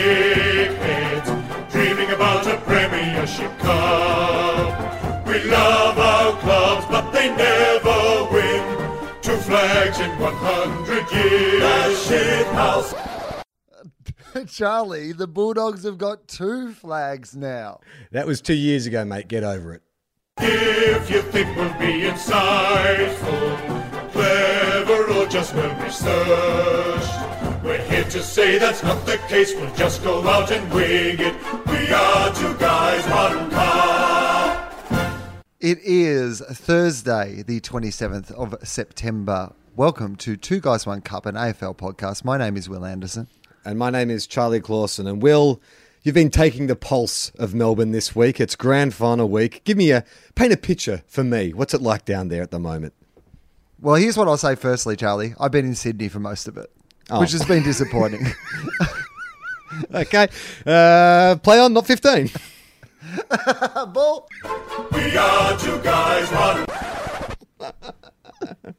dickheads, dreaming about a Premiership Cup. We love our clubs, but they never win. Two flags in 100 years. The shit house. Charlie, the Bulldogs have got two flags now. That was two years ago, mate. Get over it. If you think we'll be insightful, clever, or just well researched, we're here to say that's not the case. We'll just go out and wing it. We are two guys, one cup. It is Thursday, the 27th of September. Welcome to Two Guys One Cup, an AFL podcast. My name is Will Anderson. And my name is Charlie Clausen. And Will, you've been taking the pulse of Melbourne this week. It's grand final week. Give me a paint a picture for me. What's it like down there at the moment? Well, here's what I'll say firstly, Charlie. I've been in Sydney for most of it, Oh. which has been disappointing. Okay. Uh, play on, not 15. Ball. We are two guys, one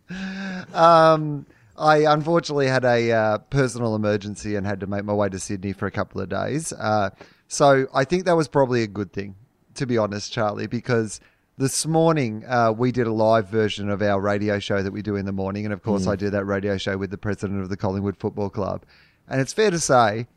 Um, I unfortunately had a uh, personal emergency and had to make my way to Sydney for a couple of days. Uh, so I think that was probably a good thing, to be honest, Charlie, because this morning uh, we did a live version of our radio show that we do in the morning. And of course, I did that radio show with the president of the Collingwood Football Club. And it's fair to say,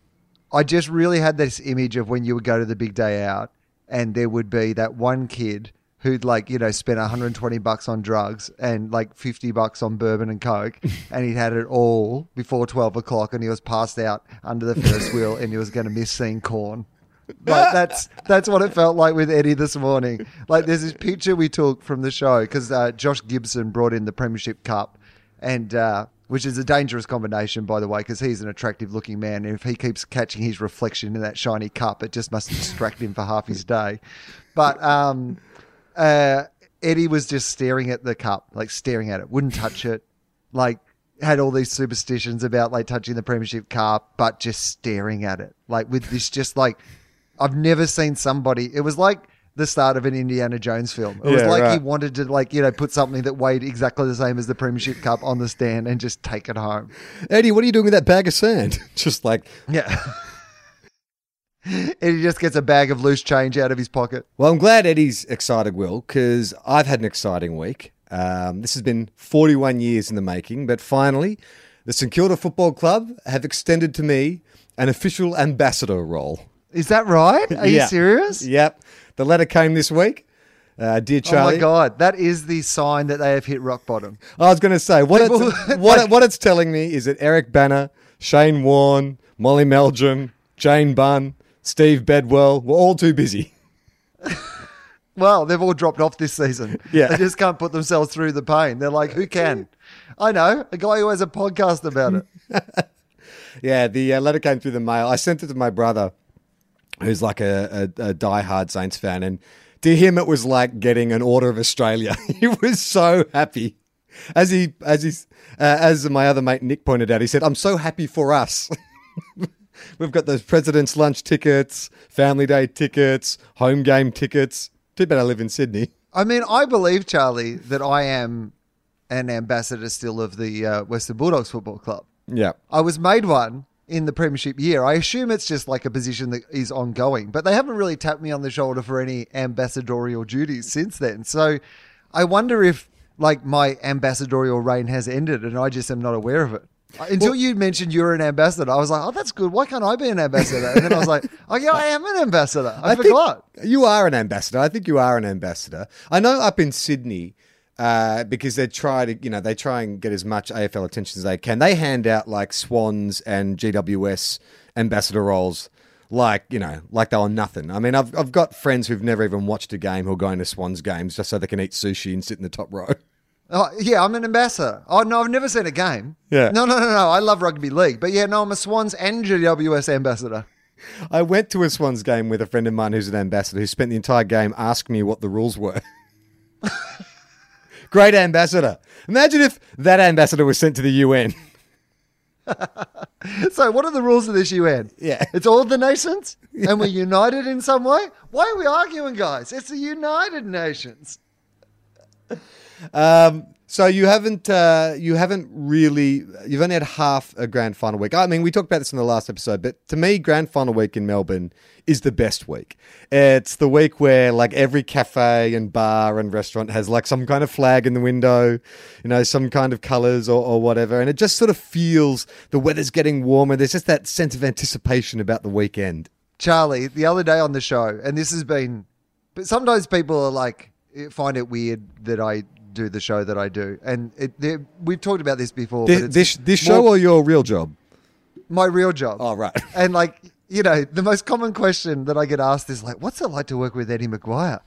I just really had this image of when you would go to the big day out and there would be that one kid who'd like, you know, spent 120 bucks on drugs and like 50 bucks on bourbon and coke and he'd had it all before 12 o'clock and he was passed out under the first wheel and he was going to miss seeing Korn. Like that's that's what it felt like with Eddie this morning. Like there's this picture we took from the show because uh, Josh Gibson brought in the Premiership Cup, and uh, which is a dangerous combination, by the way, because he's an attractive looking man. And if he keeps catching his reflection in that shiny cup, it just must distract him for half his day. But um, uh, Eddie was just staring at the cup, like staring at it, wouldn't touch it, like had all these superstitions about like touching the Premiership Cup, but just staring at it, like with this just like I've never seen somebody. It was like the start of an Indiana Jones film. It was Yeah, like he wanted to like you know put something that weighed exactly the same as the Premiership Cup on the stand and just take it home. Eddie, what are you doing with that bag of sand? Just like, Yeah. and he just gets a bag of loose change out of his pocket. well, I'm glad Eddie's excited, Will, because I've had an exciting week. Um, this has been 41 years in the making, but finally, the St Kilda Football Club have extended to me an official ambassador role. Is that right? Are you serious? Yep. The letter came this week. Uh, dear Charlie. Oh my god, that is the sign that they have hit rock bottom. I was going to say what People- it's, what, what it's telling me is that Eric Bana, Shane Warne, Molly Meldrum, Jane Bunn, Steve Bedwell were all too busy. Well, they've all dropped off this season. Yeah. They just can't put themselves through the pain. They're like, who can? I know, a guy who has a podcast about it. Yeah, the uh, letter came through the mail. I sent it to my brother, who's like a, a, a diehard Saints fan, and to him it was like getting an Order of Australia. he was so happy. As he, as he, uh, as my other mate Nick pointed out, he said, "I'm so happy for us." We've got those President's Lunch tickets, Family Day tickets, home game tickets. Too bad I live in Sydney. I mean, I believe, Charlie, that I am an ambassador still of the uh, Western Bulldogs Football Club. Yeah. I was made one in the Premiership year. I assume it's just like a position that is ongoing, but they haven't really tapped me on the shoulder for any ambassadorial duties since then. So I wonder if like my ambassadorial reign has ended and I just am not aware of it. Until you mentioned you're an ambassador, I was like, oh, that's good. Why can't I be an ambassador? And then I was like, oh, yeah, I am an ambassador. I, think forgot. you are an ambassador. I think you are an ambassador. I know up in Sydney, uh, because they try to, you know, they try and get as much AFL attention as they can. They hand out like Swans and GWS ambassador roles, like you know, like they were nothing. I mean, I've I've got friends who've never even watched a game who are going to Swans games just so they can eat sushi and sit in the top row. Oh, yeah, I'm an ambassador. Oh, no, I've never seen a game. Yeah. No, no, no, no. I love rugby league. But yeah, no, I'm a Swans and GWS ambassador. I went to a Swans game with a friend of mine who's an ambassador who spent the entire game asking me what the rules were. Great ambassador. Imagine if that ambassador was sent to the UN. So, what are the rules of this UN? Yeah. It's all the nations and we're united in some way? Why are we arguing, guys? It's the United Nations. Um, So you haven't uh, you haven't really you've only had half a grand final week. I mean, we talked about this in the last episode, but to me, grand final week in Melbourne is the best week. It's the week where like every cafe and bar and restaurant has like some kind of flag in the window, you know, some kind of colours or, or whatever, and it just sort of feels the weather's getting warmer. There's just that sense of anticipation about the weekend. Charlie, the other day on the show, and this has been, but sometimes people are like, find it weird that I do the show that I do. And it, we've talked about this before. This this, this more show or your real job? my real job. Oh, right. And like, you know, the most common question that I get asked is like, what's it like to work with Eddie McGuire?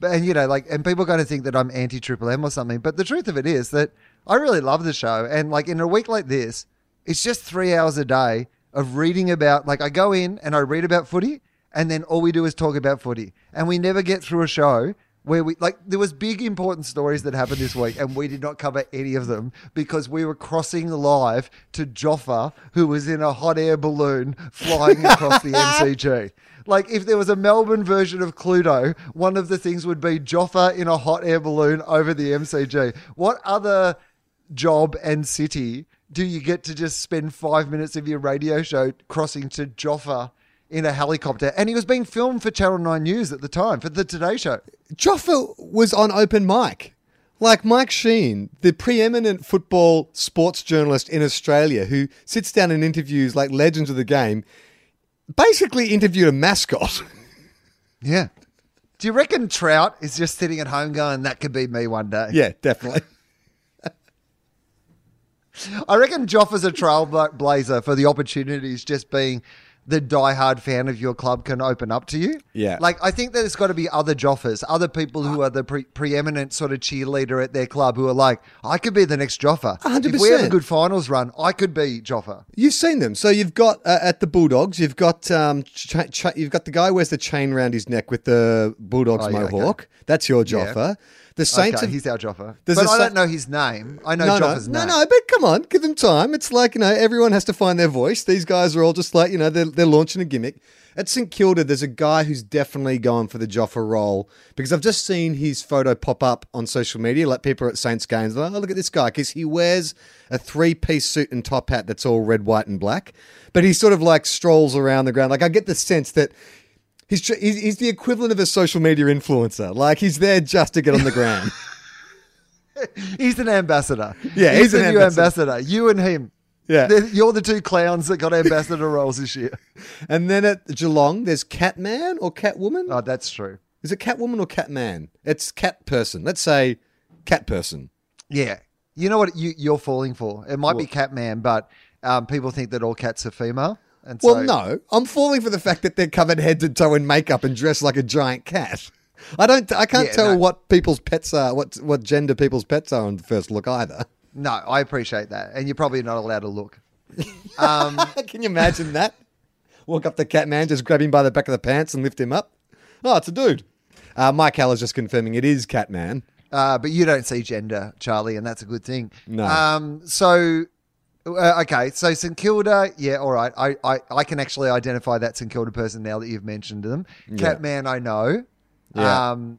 But, and you know, like, and people are going to think that I'm anti Triple M or something. But the truth of it is that I really love the show. And like, in a week like this, it's just three hours a day of reading about, like, I go in and I read about footy, and then all we do is talk about footy. And we never get through a show where we like there was big important stories that happened this week and we did not cover any of them because we were crossing live to Joffa who was in a hot air balloon flying across the MCG. Like if there was a Melbourne version of Cluedo, one of the things would be Joffa in a hot air balloon over the MCG. What other job and city do you get to just spend five minutes of your radio show crossing to Joffa in a helicopter? And he was being filmed for Channel 9 News at the time, for the Today Show. Joffa was on open mic. Like Mike Sheahan, the preeminent football sports journalist in Australia who sits down and interviews like legends of the game, basically interviewed a mascot. Yeah. Do you reckon Trout is just sitting at home going, that could be me one day? yeah, definitely. I reckon Joffa's a trailblazer for the opportunities just being the diehard fan of your club can open up to you. Yeah. Like, I think there's got to be other Joffers, other people who are the pre- preeminent sort of cheerleader at their club who are like, I could be the next Joffa. A hundred If we have a good finals run, I could be Joffa. You've seen them. So you've got uh, at the Bulldogs, you've got um, ch- ch- you've got the guy who wears the chain around his neck with the Bulldogs Oh, yeah, okay. mohawk. That's your Yeah. The Saints okay, have he's our Joffa. But I don't know his name. I know no, Joffa's no, name. no, no, but come on, give them time. It's like, you know, everyone has to find their voice. These guys are all just like, you know, they're, they're launching a gimmick. At St Kilda, there's a guy who's definitely going for the Joffa role because I've just seen his photo pop up on social media. Like people at Saints games, like, oh, look at this guy because he wears a three piece suit and top hat that's all red, white, and black. But he sort of like strolls around the ground. Like I get the sense that he's, he's, he's the equivalent of a social media influencer. Like he's there just to get on the ground. He's an ambassador. Yeah, he's, he's an new ambassador. ambassador. You and him. Yeah. They're- You're the two clowns that got ambassador roles this year. And then at Geelong, there's Catman or Catwoman. Oh, that's true. Is it Catwoman or Catman? It's Cat Person. Let's say Cat Person. Yeah. You know what you, you're falling for? It might be Catman, but um, people think that all cats are female. And so, Well, no, I'm falling for the fact that they're covered head to toe in makeup and dressed like a giant cat. I don't. I can't Yeah, tell no. what people's pets are, what what gender people's pets are on first look either. No, I appreciate that. And you're probably not allowed to look. Um, Can you imagine that? Walk up to Catman, just grab him by the back of the pants and lift him up. Oh, it's a dude. Uh, Mike Hall is just confirming it is Catman. uh, but you don't see gender, Charlie, and that's a good thing. No. Um, so, uh, okay. So St Kilda, yeah, all right. I, I, I can actually identify that St Kilda person now that you've mentioned them. Catman, I know. Yeah. Um,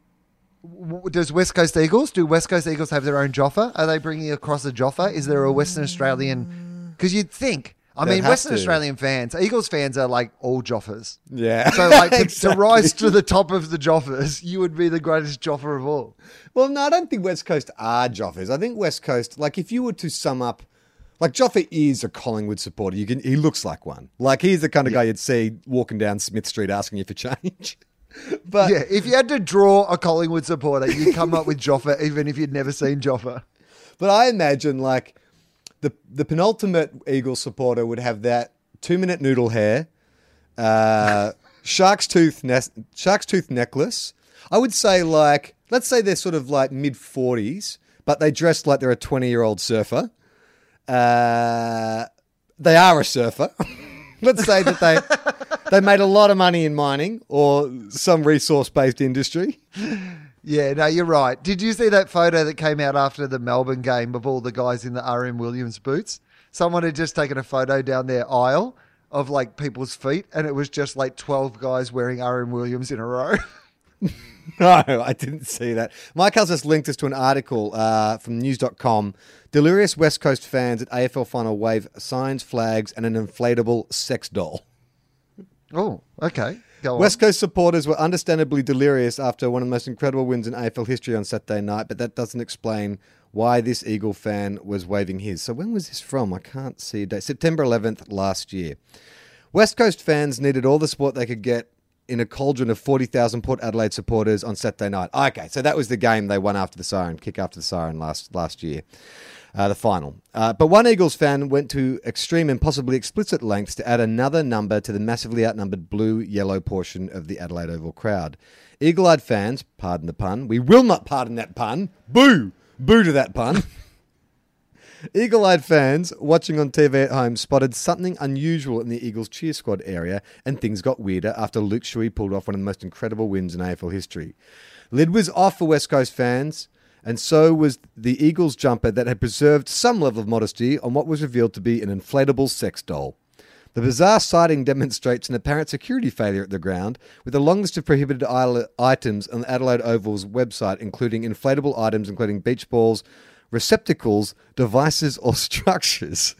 w- does West Coast Eagles? Do West Coast Eagles have their own Joffa? Are they bringing across a Joffa? Is there a Western Australian? Because you'd think. I They'd mean, Western to. Australian fans, Eagles fans are like all Joffas. Yeah. So, like, to, to rise to the top of the Joffas, you would be the greatest Joffa of all. Well, no, I don't think West Coast are Joffers. I think West Coast, like, if you were to sum up, like, Joffa is a Collingwood supporter. You can, he looks like one. Like, he's the kind of guy you'd see walking down Smith Street asking you for change. but Yeah, if you had to draw a Collingwood supporter, you'd come up with Joffa, even if you'd never seen Joffa. But I imagine like the the penultimate Eagles supporter would have that two minute noodle hair, uh, shark's tooth ne- shark's tooth necklace. I would say like let's say they're sort of like mid forties, but they dress like they're a twenty year old surfer. Uh, they are a surfer. let's say that they they made a lot of money in mining or some resource based industry. Yeah, no, you're right. Did you see that photo that came out after the Melbourne game of all the guys in the RM Williams boots? Someone had just taken a photo down their aisle of like people's feet, and it was just like 12 guys wearing RM Williams in a row. No, I didn't see that. Mike has just linked us to an article uh, from news.com. Delirious West Coast fans at AFL final wave signs, flags, and an inflatable sex doll. Oh, okay. Go on. West Coast supporters were understandably delirious after one of the most incredible wins in AFL history on Saturday night, but that doesn't explain why this Eagle fan was waving his. So when was this from? I can't see a date. September 11th last year. West Coast fans needed all the support they could get in a cauldron of 40,000 Port Adelaide supporters on Saturday night. Okay, so that was the game they won after the siren, kick after the siren last last year, uh, the final. Uh, but one Eagles fan went to extreme and possibly explicit lengths to add another number to the massively outnumbered blue-yellow portion of the Adelaide Oval crowd. Eagle-eyed fans, pardon the pun, we will not pardon that pun. Boo! Boo to that pun. Eagle eyed fans watching on TV at home spotted something unusual in the Eagles cheer squad area, and things got weirder after Luke Shuey pulled off one of the most incredible wins in AFL history. Lid was off for West Coast fans, and so was the Eagles jumper that had preserved some level of modesty on what was revealed to be an inflatable sex doll. The bizarre sighting demonstrates an apparent security failure at the ground, with a long list of prohibited items on the Adelaide Oval's website, including inflatable items including beach balls, receptacles, devices, or structures.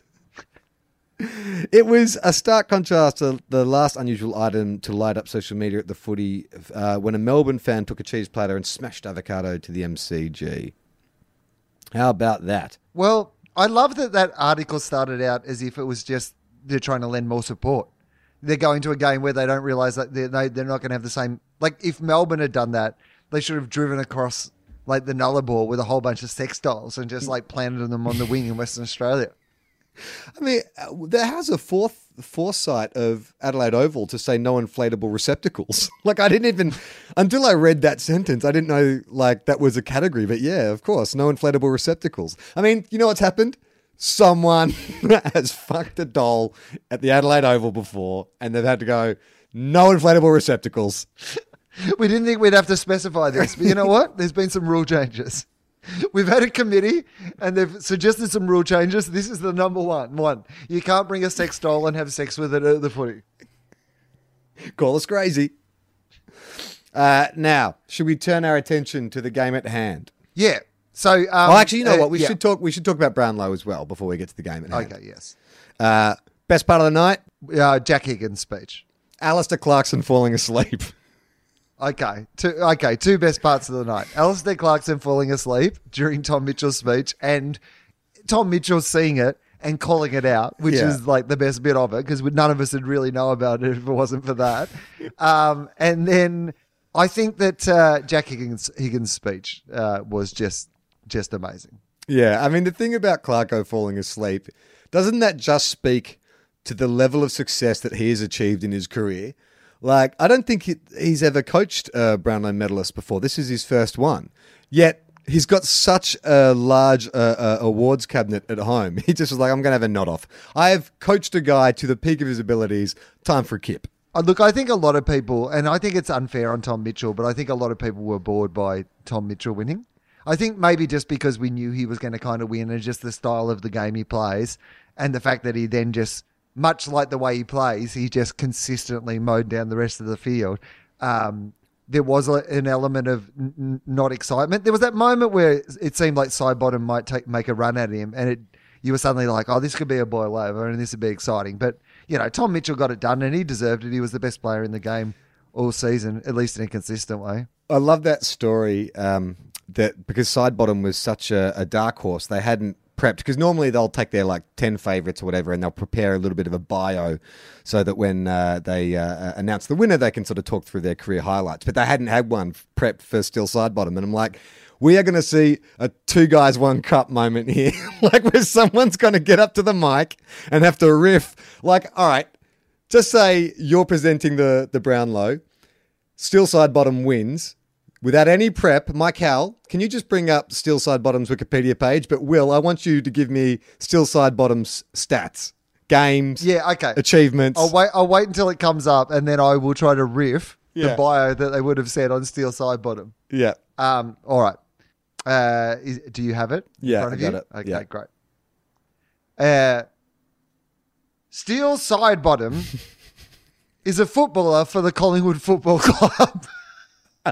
It was a stark contrast to the last unusual item to light up social media at the footy uh, when a Melbourne fan took a cheese platter and smashed avocado to the MCG. How about that? Well, I love that that article started out as if it was just they're trying to lend more support. They're going to a game where they don't realize that they're, they, they're not going to have the same. Like, if Melbourne had done that, they should have driven across like the Nullarbor with a whole bunch of sex dolls and just like planted them on the wing in Western Australia. I mean, uh, there has a fourth foresight of Adelaide Oval to say no inflatable receptacles. like I didn't even until I read that sentence, I didn't know like that was a category. But yeah, of course, no inflatable receptacles. I mean, you know what's happened? Someone has fucked a doll at the Adelaide Oval before, and they've had to go no inflatable receptacles. We didn't think we'd have to specify this, but you know what? There's been some rule changes. We've had a committee and they've suggested some rule changes. This is the number one. One, you can't bring a sex doll and have sex with it at the footy. Call us crazy. Uh, now, should we turn our attention to the game at hand? Yeah. So, um, well, actually, you know uh, what? We yeah. should talk. We should talk about Brownlow as well before we get to the game at hand. Okay. Yes. Uh, best part of the night: Uh, Jack Higgins' speech. Alastair Clarkson falling asleep. Okay, two, okay, two best parts of the night. Alastair Clarkson falling asleep during Tom Mitchell's speech and Tom Mitchell seeing it and calling it out, which Yeah. is like the best bit of it because none of us would really know about it if it wasn't for that. Um, and then I think that uh, Jack Higgins, Higgins' speech uh, was just just amazing. Yeah, I mean the thing about Clarko falling asleep, doesn't that just speak to the level of success that he has achieved in his career? Like, I don't think he, he's ever coached a Brownlow medalist before. This is his first one. Yet he's got such a large uh, uh, awards cabinet at home. He just was like, I'm going to have a nod off. I have coached a guy to the peak of his abilities. Time for a kip. Uh, Look, I think a lot of people, and I think it's unfair on Tom Mitchell, but I think a lot of people were bored by Tom Mitchell winning. I think maybe just because we knew he was going to kind of win and just the style of the game he plays and the fact that he then just, much like the way he plays, he just consistently mowed down the rest of the field. Um, there was a, an element of n- not excitement. There was that moment where it seemed like Sidebottom might take make a run at him, and it you were suddenly like, "Oh, this could be a boil over, and this would be exciting." But you know, Tom Mitchell got it done, and he deserved it. He was the best player in the game all season, at least in a consistent way. I love that story um, that because Sidebottom was such a, a dark horse, they hadn't prepped because normally they'll take their like 10 favorites or whatever and they'll prepare a little bit of a bio so that when uh, they uh, announce the winner, they can sort of talk through their career highlights. But they hadn't had one prepped for Steele Sidebottom. And I'm like, we are going to see a two guys, one cup moment here. like where someone's going to get up to the mic and have to riff. Like, all right, just say you're presenting the, the Brownlow. Steele Sidebottom wins without any prep. Mike Howell, can you just bring up Steele Sidebottom's Wikipedia page? But Will, I want you to give me Steele Sidebottom's stats, games, Yeah, okay. achievements. I'll wait. I'll wait until it comes up, and then I will try to riff Yeah. the bio that they would have said on Steele Sidebottom. yeah. Um, all right. Uh, is, do you have it? in Yeah, I got you? it. Okay, Yeah. great. Uh, Steele Sidebottom is a footballer for the Collingwood Football Club.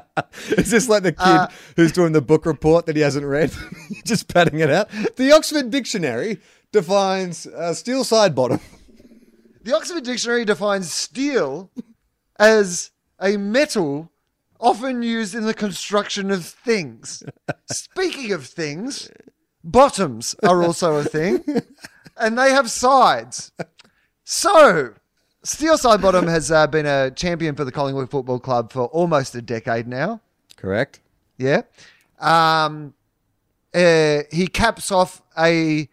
Is this like the kid Uh, who's doing the book report that he hasn't read? Just patting it out. The Oxford Dictionary defines uh, steel side bottom. The Oxford Dictionary defines steel as a metal often used in the construction of things. Speaking of things, bottoms are also a thing, and they have sides. So, Steele Sidebottom has uh, been a champion for the Collingwood Football Club for almost a decade now. Correct. Yeah. Um, uh, he caps off a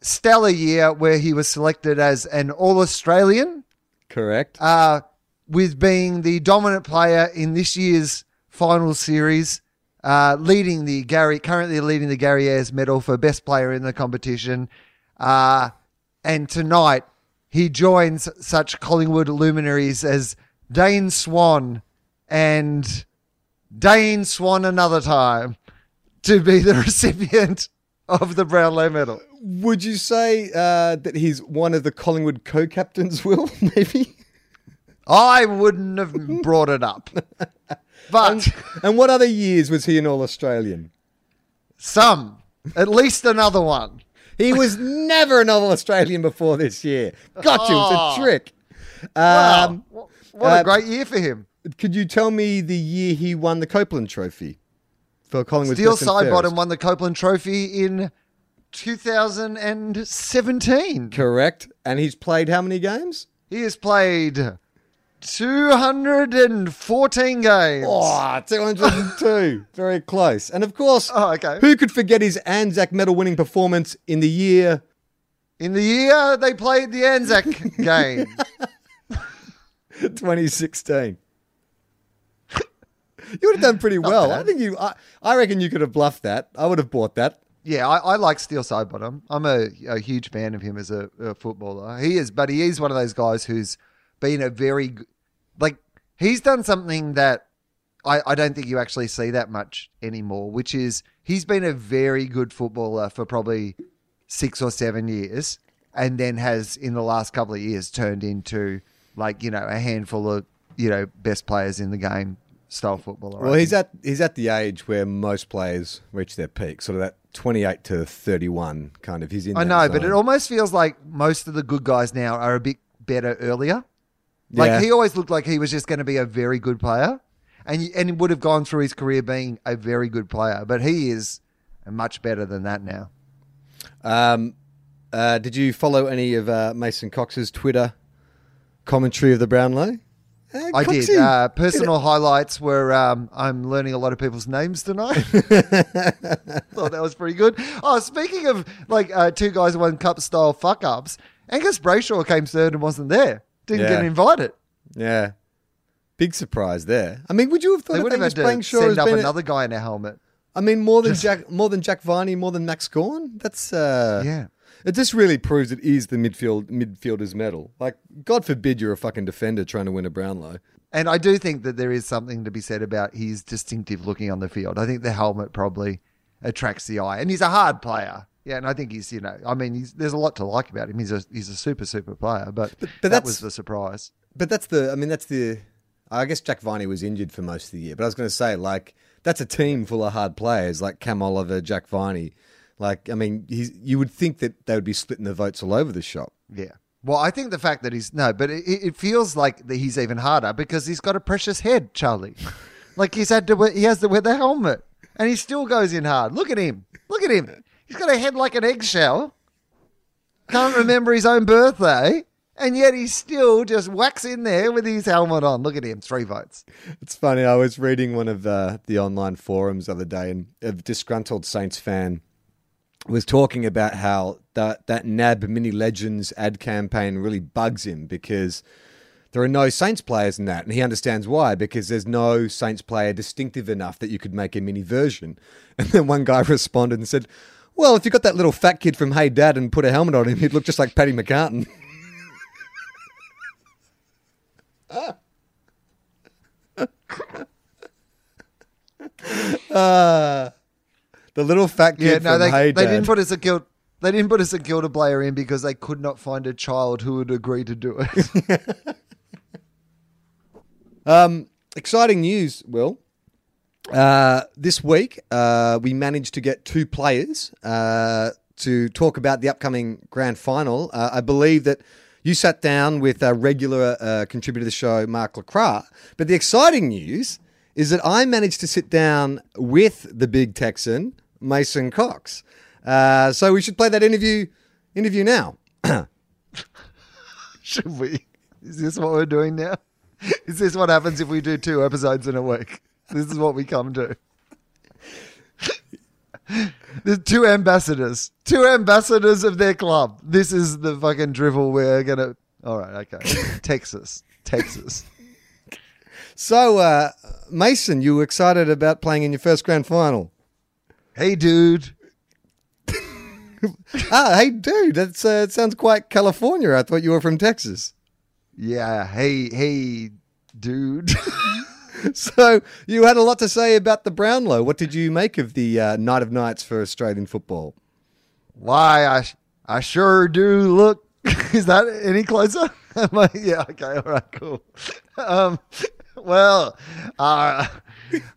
stellar year where he was selected as an All Australian, Correct. uh, with being the dominant player in this year's final series, uh, leading the Gary, currently leading the Gary Ayres medal for best player in the competition. Uh, and tonight he joins such Collingwood luminaries as Dane Swan and Dane Swan another time to be the recipient of the Brownlow medal. Would you say uh, that he's one of the Collingwood co-captains? Will maybe. I wouldn't have brought it up. But And what other years was he an All Australian? some, at least another one. He was never an All Australian before this year. Got you. It's Oh. a trick. Um, Wha- what uh, a great year for him. could you tell me the year he won the Copeland Trophy for Collingwood? Steele Sidebottom won the Copeland Trophy in 2017. Correct. And he's played how many games? He has played 214 games. Oh, 202. Very close. And of course, Oh, okay. who could forget his Anzac medal winning performance in the year In the year they played the Anzac game. 2016? You would have done pretty well. I think you. I, I reckon you could have bluffed that. I would have bought that. Yeah, I, I like Steele Sidebottom. I'm a, a huge fan of him as a, a footballer. He is, but he is one of those guys who's been a very, like, he's done something that I, I don't think you actually see that much anymore, which is he's been a very good footballer for probably six or seven years, and then has in the last couple of years turned into like you know a handful of you know best players in the game style footballer. Well, he's at he's at the age where most players reach their peak, sort of that 28 to 31 kind of. He's in. I know, but it almost feels like most of the good guys now are a bit better earlier. Like Yeah. he always looked like he was just going to be a very good player, and and would have gone through his career being a very good player. But he is much better than that now. Um, uh, did you follow any of uh, Mason Cox's Twitter commentary of the Brownlow? Uh, I Coxie did. Uh, personal highlights were um, I'm learning a lot of people's names tonight. Thought that was pretty good. Oh, speaking of like uh, two guys one cup style fuck ups, Angus Brayshaw came third and wasn't there. Didn't Yeah. get invited. Yeah, big surprise there. I mean, would you have thought They would have had to Brayshaw send up being a- another guy in a helmet. I mean, more than Jack, more than Jack Viney, more than Max Gawn. That's uh, Yeah. It just really proves it is the midfield midfielder's medal. Like, God forbid you're a fucking defender trying to win a Brownlow. And I do think that there is something to be said about his distinctive looking on the field. I think the helmet probably attracts the eye, and he's a hard player. Yeah, and I think he's you know, I mean, he's, there's a lot to like about him. He's a he's a super super player, but, but that was the surprise. But that's the. I mean, that's the. I guess Jack Viney was injured for most of the year. But I was going to say, like, that's a team full of hard players, like Cam Oliver, Jack Viney. Like, I mean, he's, you would think that they would be splitting the votes all over the shop. Yeah. Well, I think the fact that he's no, but it, it feels like that he's even harder because he's got a precious head, Charlie. like he's had to wear, he has to wear the helmet, and he still goes in hard. Look at him. Look at him. He's got a head like an eggshell. Can't remember his own birthday, and yet he still just whacks in there with his helmet on. Look at him. Three votes. It's funny. I was reading one of uh, the online forums the other day, and a disgruntled Saints fan was talking about how that that NAB Mini Legends ad campaign really bugs him because there are no Saints players in that, and he understands why because there's no Saints player distinctive enough that you could make a mini version. And then one guy responded and said, "Well, if you got that little fat kid from Hey Dad and put a helmet on him, he'd look just like Paddy McCartin." Uh, the little fat kid Yeah, no, from they, Hey they didn't put us a St they didn't put us a St Kilda player in because they could not find a child who would agree to do it. um, exciting news, Will. Uh, this week, uh, we managed to get two players uh, to talk about the upcoming grand final. Uh, I believe that you sat down with a regular uh, contributor to the show, Mark Lacroix. But the exciting news is that I managed to sit down with the big Texan, Mason Cox. So we should play that interview interview now. Should we? Is this what we're doing now? Is this what happens if we do two episodes in a week? This is what we come to. There's two ambassadors, two ambassadors of their club. This is the fucking drivel we're gonna. All right, okay. Texas, Texas. So, uh, Mason, you were excited about playing in your first grand final. Hey, dude. ah, hey, dude, that uh, sounds quite California. I thought you were from Texas. Yeah. Hey, hey, dude. So, you had a lot to say about the Brownlow. What did you make of the uh, night of nights for Australian football? Why, I, I sure do look. Is that any closer? I, yeah, okay, all right, cool. Um, well, uh,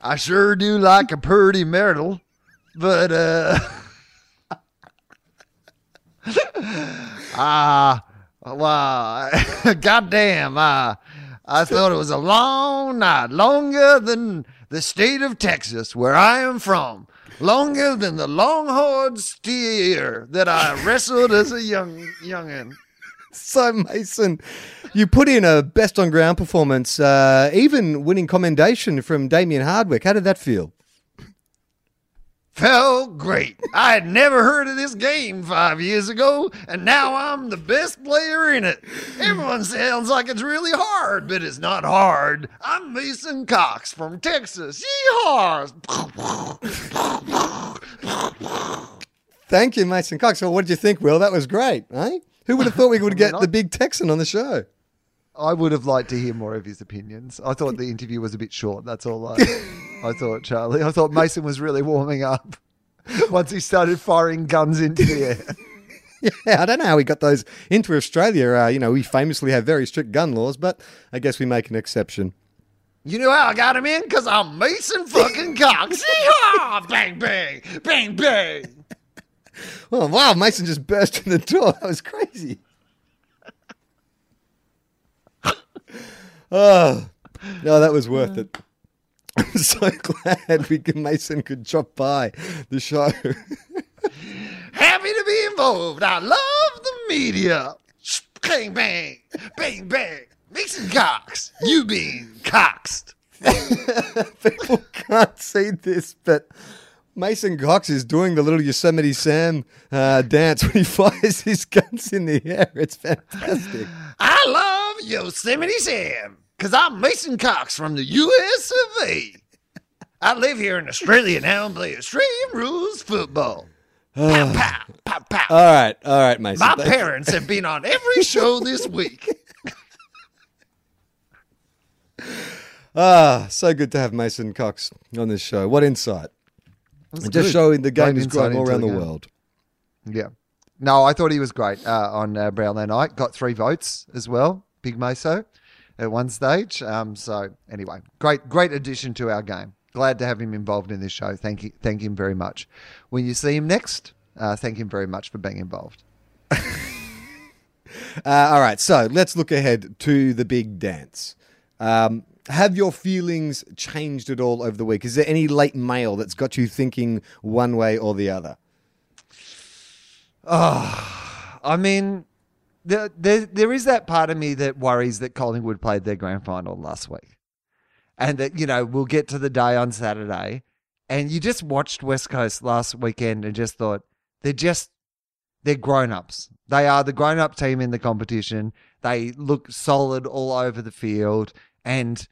I sure do like a purdy medal, but, uh, ah, wow, goddamn, uh, I thought it was a long night, longer than the state of Texas, where I am from, longer than the longhorn steer that I wrestled as a young youngin. So, Mason, you put in a best on ground performance, uh, even winning commendation from Damien Hardwick. How did that feel? Felt great. I had never heard of this game five years ago, and now I'm the best player in it. Everyone sounds like it's really hard, but it's not hard. I'm Mason Cox from Texas. Yeehaw! Thank you, Mason Cox. Well, what did you think, Will? That was great, eh? Who would have thought we would get the big Texan on the show? I would have liked to hear more of his opinions. I thought the interview was a bit short. That's all I, I thought, Charlie. I thought Mason was really warming up once he started firing guns into the air. Yeah, I don't know how we got those into Australia. Uh, you know, we famously have very strict gun laws, but I guess we make an exception. You know how I got him in? Because I'm Mason fucking Cox. Yeehaw! Bang, bang, bang, bang. Oh, wow, Mason just burst in the door. That was crazy. oh, no, that was worth it. I'm so glad we can, Mason could drop by the show. Happy to be involved. I love the media. Bang, bang, bang, bang. Mason Cox. You being coxed. People can't see this, but Mason Cox is doing the little Yosemite Sam uh, dance when he fires his guns in the air. It's fantastic. I love Yosemite Sam because I'm Mason Cox from the US of A. I live here in Australia now and play Australian rules football. Pow, pow, pow, pow. All right, all right, Mason. My parents have been on every show this week. Ah, so good to have Mason Cox on this show. What insight! Just good. showing the game Great is growing all around the the, world. Yeah. No, I thought he was great uh, on uh, Brownlow night. Got three votes as well, Big Meso, at one stage. Um, so anyway, great, great addition to our game. Glad to have him involved in this show. Thank you, thank him very much. When you see him next, uh, thank him very much for being involved. Uh, all right, so let's look ahead to the big dance. Um, have your feelings changed at all over the week? Is there any late mail that's got you thinking one way or the other? I mean, there, there, is that part of me that worries that Collingwood played their grand final last week. And that, you know, we'll get to the day on Saturday. And you just watched West Coast last weekend and just thought, they're just, they're grown ups. They are the grown up team in the competition. They look solid all over the field. And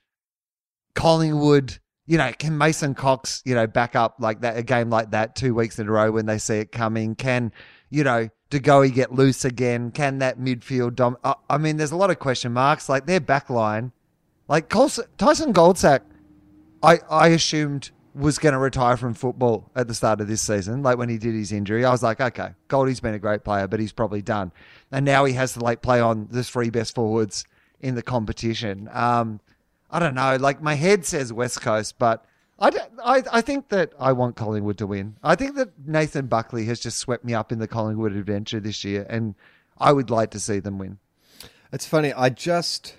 Collingwood, you know, can Mason Cox, you know, back up like that, a game like that two weeks in a row when they see it coming? Can, you know, De Goey get loose again? Can that midfield dom? I, I mean, there's a lot of question marks. Like their back line, like Cols- Tyson Goldsack, I, I assumed was going to retire from football at the start of this season. Like when he did his injury, I was like, okay, Goldie's been a great player, but he's probably done. And now he has to like play on the three best forwards in the competition. Um, I don't know. Like my head says West Coast, but I, I, I think that I want Collingwood to win. I think that Nathan Buckley has just swept me up in the Collingwood adventure this year, and I would like to see them win. It's funny. I just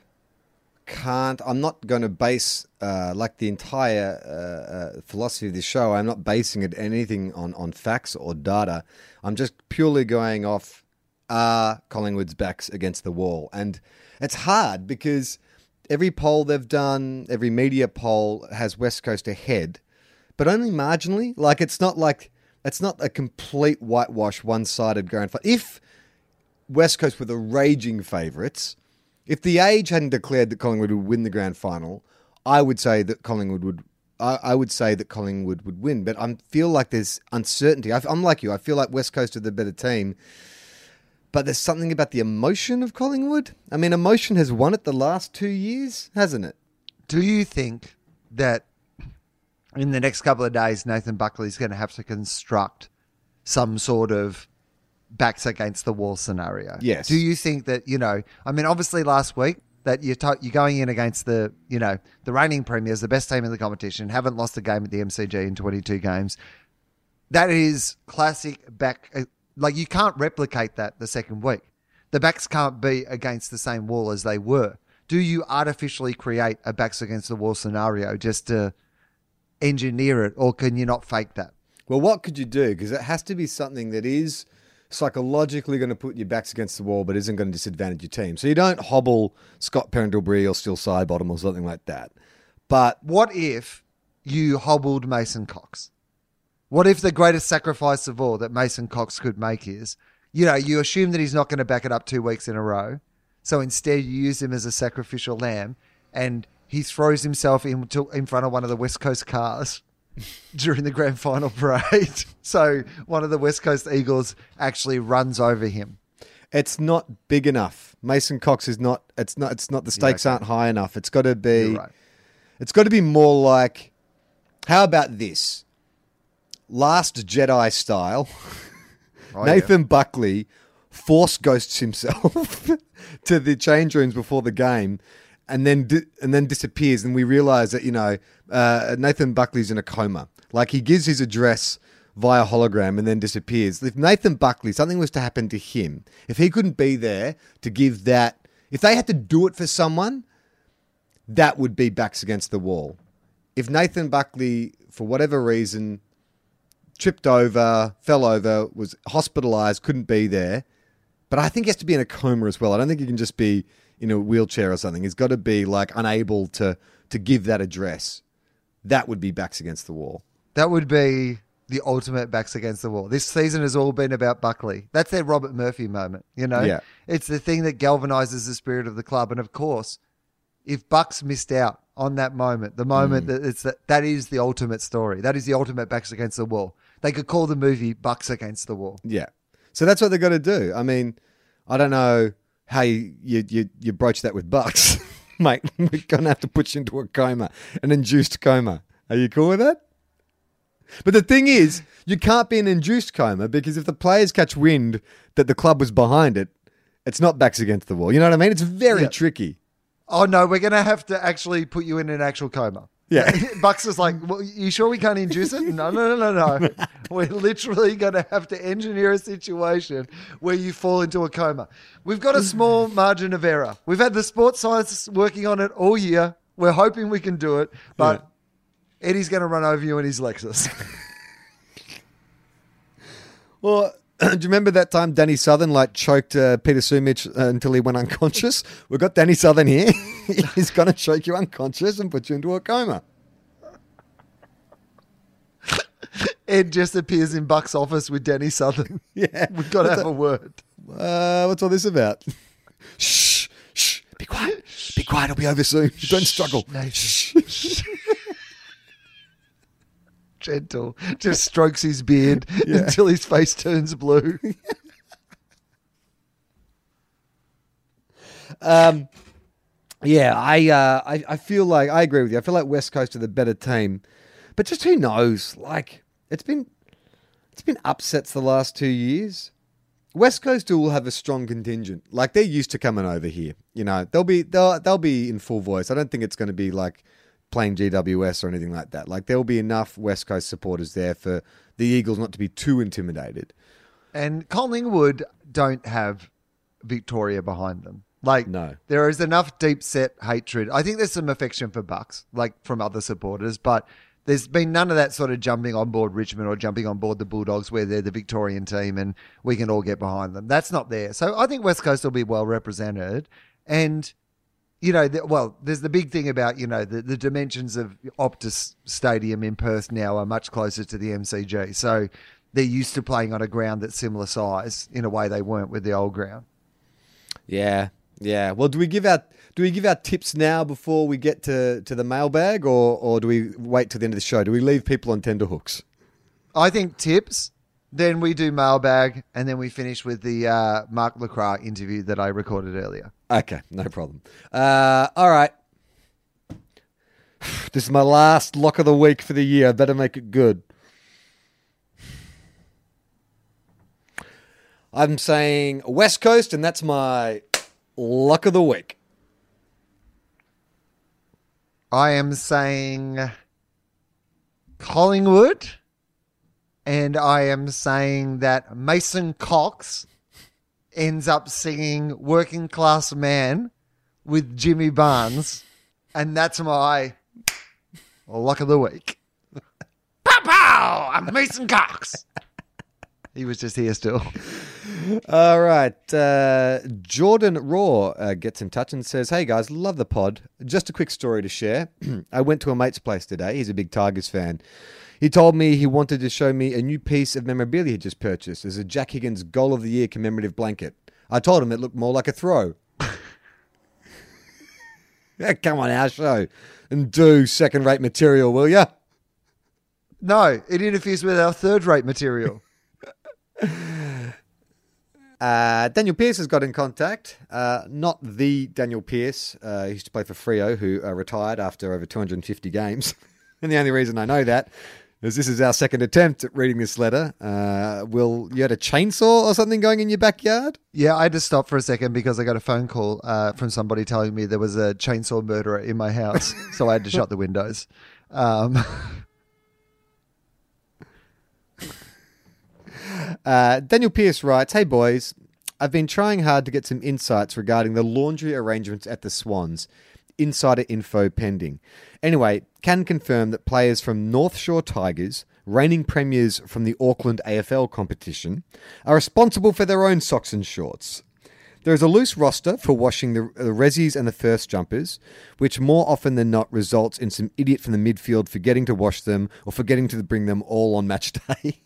can't. I'm not going to base uh, like the entire uh, uh, philosophy of this show. I'm not basing it anything on on facts or data. I'm just purely going off are Collingwood's backs against the wall, and it's hard because every poll they've done, every media poll has West Coast ahead, but only marginally. Like it's not like it's not a complete whitewash, one-sided grand final. If West Coast were the raging favourites. If the age hadn't declared that Collingwood would win the grand final, I would say that Collingwood would. I, I would say that Collingwood would win, but I feel like there's uncertainty. I, I'm like you. I feel like West Coast are the better team, but there's something about the emotion of Collingwood. I mean, emotion has won it the last two years, hasn't it? Do you think that in the next couple of days, Nathan Buckley's going to have to construct some sort of backs against the wall scenario? Yes. Do you think that you know? I mean, obviously, last week that you're to- you're going in against the you know the reigning premiers, the best team in the competition, haven't lost a game at the MCG in 22 games. That is classic back. Like you can't replicate that the second week. The backs can't be against the same wall as they were. Do you artificially create a backs against the wall scenario just to engineer it, or can you not fake that? Well, what could you do? Because it has to be something that is psychologically going to put your backs against the wall, but isn't going to disadvantage your team. So you don't hobble Scott Pendlebury or Steele Sidebottom or something like that. But What if you hobbled Mason Cox? What if the greatest sacrifice of all that Mason Cox could make is, you know, you assume that he's not going to back it up two weeks in a row. So instead, you use him as a sacrificial lamb and he throws himself into, in front of one of the West Coast cars during the grand final parade. so one of the West Coast Eagles actually runs over him. it's not big enough. Mason Cox is not. It's not. It's not. The stakes okay. aren't high enough. It's got to be. Right. It's got to be more like. How about this? Last Jedi style. Oh, yeah. Nathan Buckley force ghosts himself to the change rooms before the game, and then di- and then disappears. And we realize that you know uh, Nathan Buckley's in a coma. Like he gives his address via hologram and then disappears. If Nathan Buckley, something was to happen to him, if he couldn't be there to give that, if they had to do it for someone, that would be backs against the wall. If Nathan Buckley, for whatever reason, tripped over, fell over, was hospitalized, couldn't be there. But I think he has to be in a coma as well. I don't think he can just be in a wheelchair or something. He's got to be like unable to to give that address. That would be backs against the wall. That would be the ultimate backs against the wall. This season has all been about Buckley. That's their Robert Murphy moment, you know? Yeah. It's the thing that galvanizes the spirit of the club. And of course, if Bucks missed out on that moment, the moment mm. that it's that that is the ultimate story. That is the ultimate backs against the wall. They could call the movie Bucks Against the Wall. Yeah. So that's what they've got to do. I mean, I don't know how you you you, you broach that with Bucks, mate. We're gonna have to put you into a coma, an induced coma. Are you cool with that? But the thing is, you can't be an induced coma because if the players catch wind that the club was behind it, it's not backs against the wall. You know what I mean? It's very Yeah. tricky. Oh no, we're gonna have to actually put you in an actual coma. Yeah. Bucks is like, well, you sure we can't induce it? No, no, no, no, no. We're literally going to have to engineer a situation where you fall into a coma. We've got a small margin of error. We've had the sports science working on it all year. We're hoping we can do it, but Eddie's going to run over you in his Lexus. Well, do you remember that time Danny Southern like choked uh, Peter Sumich uh, until he went unconscious? We've got Danny Southern here. He's going to choke you unconscious and put you into a coma. Ed just appears in Buck's office with Danny Southern. Yeah. We've got to have a word. Uh, what's all this about? shh, shh, be quiet. Be quiet, it'll be over soon. Don't struggle. Nathan. Shh. Gentle. Just strokes his beard Yeah. until his face turns blue. Um, yeah, I, uh, I I feel like I agree with you. I feel like West Coast are the better team, but just who knows? Like it's been it's been upsets the last two years. West Coast will have a strong contingent. Like they're used to coming over here. You know, they'll be they'll they'll be in full voice. I don't think it's going to be like playing GWS or anything like that. Like there will be enough West Coast supporters there for the Eagles not to be too intimidated. And Collingwood don't have Victoria behind them. Like No. there is enough deep set hatred. I think there's some affection for Bucks, like from other supporters, but there's been none of that sort of jumping on board Richmond or jumping on board the Bulldogs where they're the Victorian team and we can all get behind them. That's not there. So I think West Coast will be well represented. And you know, the, well, there's the big thing about you know the, the dimensions of Optus Stadium in Perth now are much closer to the MCG, so they're used to playing on a ground that's similar size in a way they weren't with the old ground. Yeah, yeah. Well, do we give our do we give our tips now before we get to, to the mailbag, or or do we wait till the end of the show? Do we leave people on tenterhooks? I think tips. Then we do mailbag, and then we finish with the uh, Mark Lacroix interview that I recorded earlier. Okay, no problem. Uh, all right. This is my last lock of the week for the year. I better make it good. I'm saying West Coast, and that's my luck of the week. I am saying Collingwood, and I am saying that Mason Cox ends up singing Working Class Man with Jimmy Barnes, and that's my luck of the week. pow pow! I'm Mason Cox. he was just here still. All right. Uh, Jordan Raw uh, gets in touch and says, Hey guys, love the pod. Just a quick story to share. I went to a mate's place today. He's a big Tigers fan. He told me he wanted to show me a new piece of memorabilia he just purchased as a Jack Higgins Goal of the Year commemorative blanket. I told him it looked more like a throw. yeah, come on, our show and do second rate material, will ya? No, it interferes with our third rate material. Uh, Daniel Pierce has got in contact. Uh, not the Daniel Pearce. Uh, he used to play for Freo, who uh, retired after over 250 games. and the only reason I know that is this is our second attempt at reading this letter. Uh, Will, you had a chainsaw or something going in your backyard? Yeah, I had to stop for a second because I got a phone call uh, from somebody telling me there was a chainsaw murderer in my house, so I had to shut the windows. Um, Uh, Daniel Pierce writes, Hey boys, I've been trying hard to get some insights regarding the laundry arrangements at the Swans. Insider info pending. Anyway, can confirm that players from North Shore Tigers, reigning premiers from the Auckland AFL competition, are responsible for their own socks and shorts. There is a loose roster for washing the, the resis and the first jumpers, which more often than not results in some idiot from the midfield forgetting to wash them or forgetting to bring them all on match day.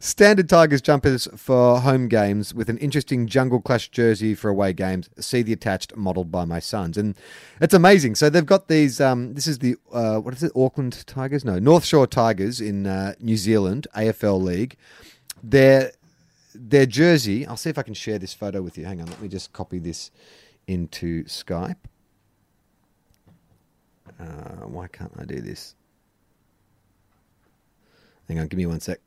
Standard Tigers jumpers for home games with an interesting Jungle Clash jersey for away games. See the attached, modelled by my sons, and it's amazing. So they've got these. Um, this is the uh, what is it? Auckland Tigers? No, North Shore Tigers in uh, New Zealand AFL League. Their their jersey. I'll see if I can share this photo with you. Hang on, let me just copy this into Skype. Uh, why can't I do this? Hang on, give me one sec.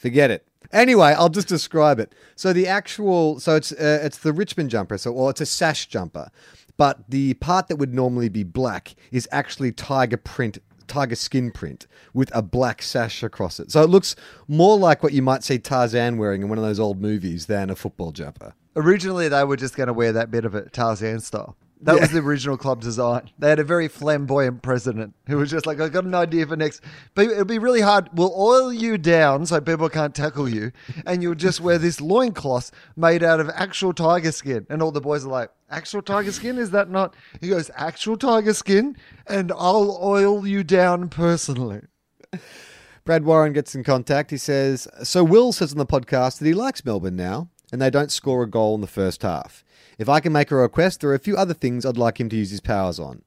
Forget it. Anyway, I'll just describe it. So the actual, so it's uh, it's the Richmond jumper. So well, it's a sash jumper, but the part that would normally be black is actually tiger print, tiger skin print with a black sash across it. So it looks more like what you might see Tarzan wearing in one of those old movies than a football jumper. originally, they were just going to wear that bit of it Tarzan style. That was the original club design. They had a very flamboyant president who was just like, "I got an idea for next." But it'll be really hard. We'll oil you down so people can't tackle you, and you'll just wear this loincloth made out of actual tiger skin. And all the boys are like, "Actual tiger skin? Is that not?" He goes, "Actual tiger skin, and I'll oil you down personally." Brad Warren gets in contact. He says, So Will says on the podcast that he likes Melbourne now, and they don't score a goal in the first half. If I can make a request, there are a few other things I'd like him to use his powers on.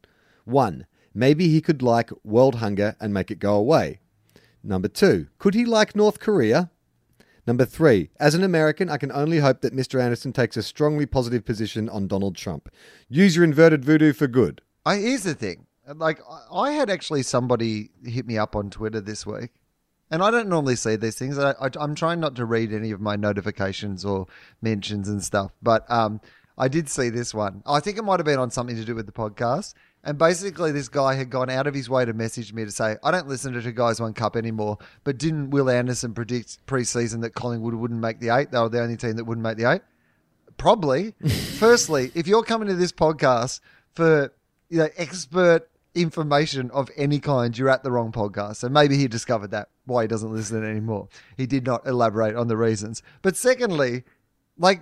One, maybe he could like world hunger and make it go away. Number two, could he like North Korea? Number three, as an American, I can only hope that Mr. Anderson takes a strongly positive position on Donald Trump. Use your inverted voodoo for good. I here's the thing. Like I- had actually somebody hit me up on Twitter this week, and I don't normally see these things. I, I'm trying not to read any of my notifications or mentions and stuff, but um, I did see this one. I think it might have been on something to do with the podcast. And basically, this guy had gone out of his way to message me to say, I don't listen to Guys One Cup anymore. But didn't Will Anderson predict preseason that Collingwood wouldn't make the eight? They were the only team that wouldn't make the eight. Probably. Firstly, if you're coming to this podcast for you know expert information of any kind, you're at the wrong podcast. So maybe he discovered that why he doesn't listen anymore. He did not elaborate on the reasons. But secondly, like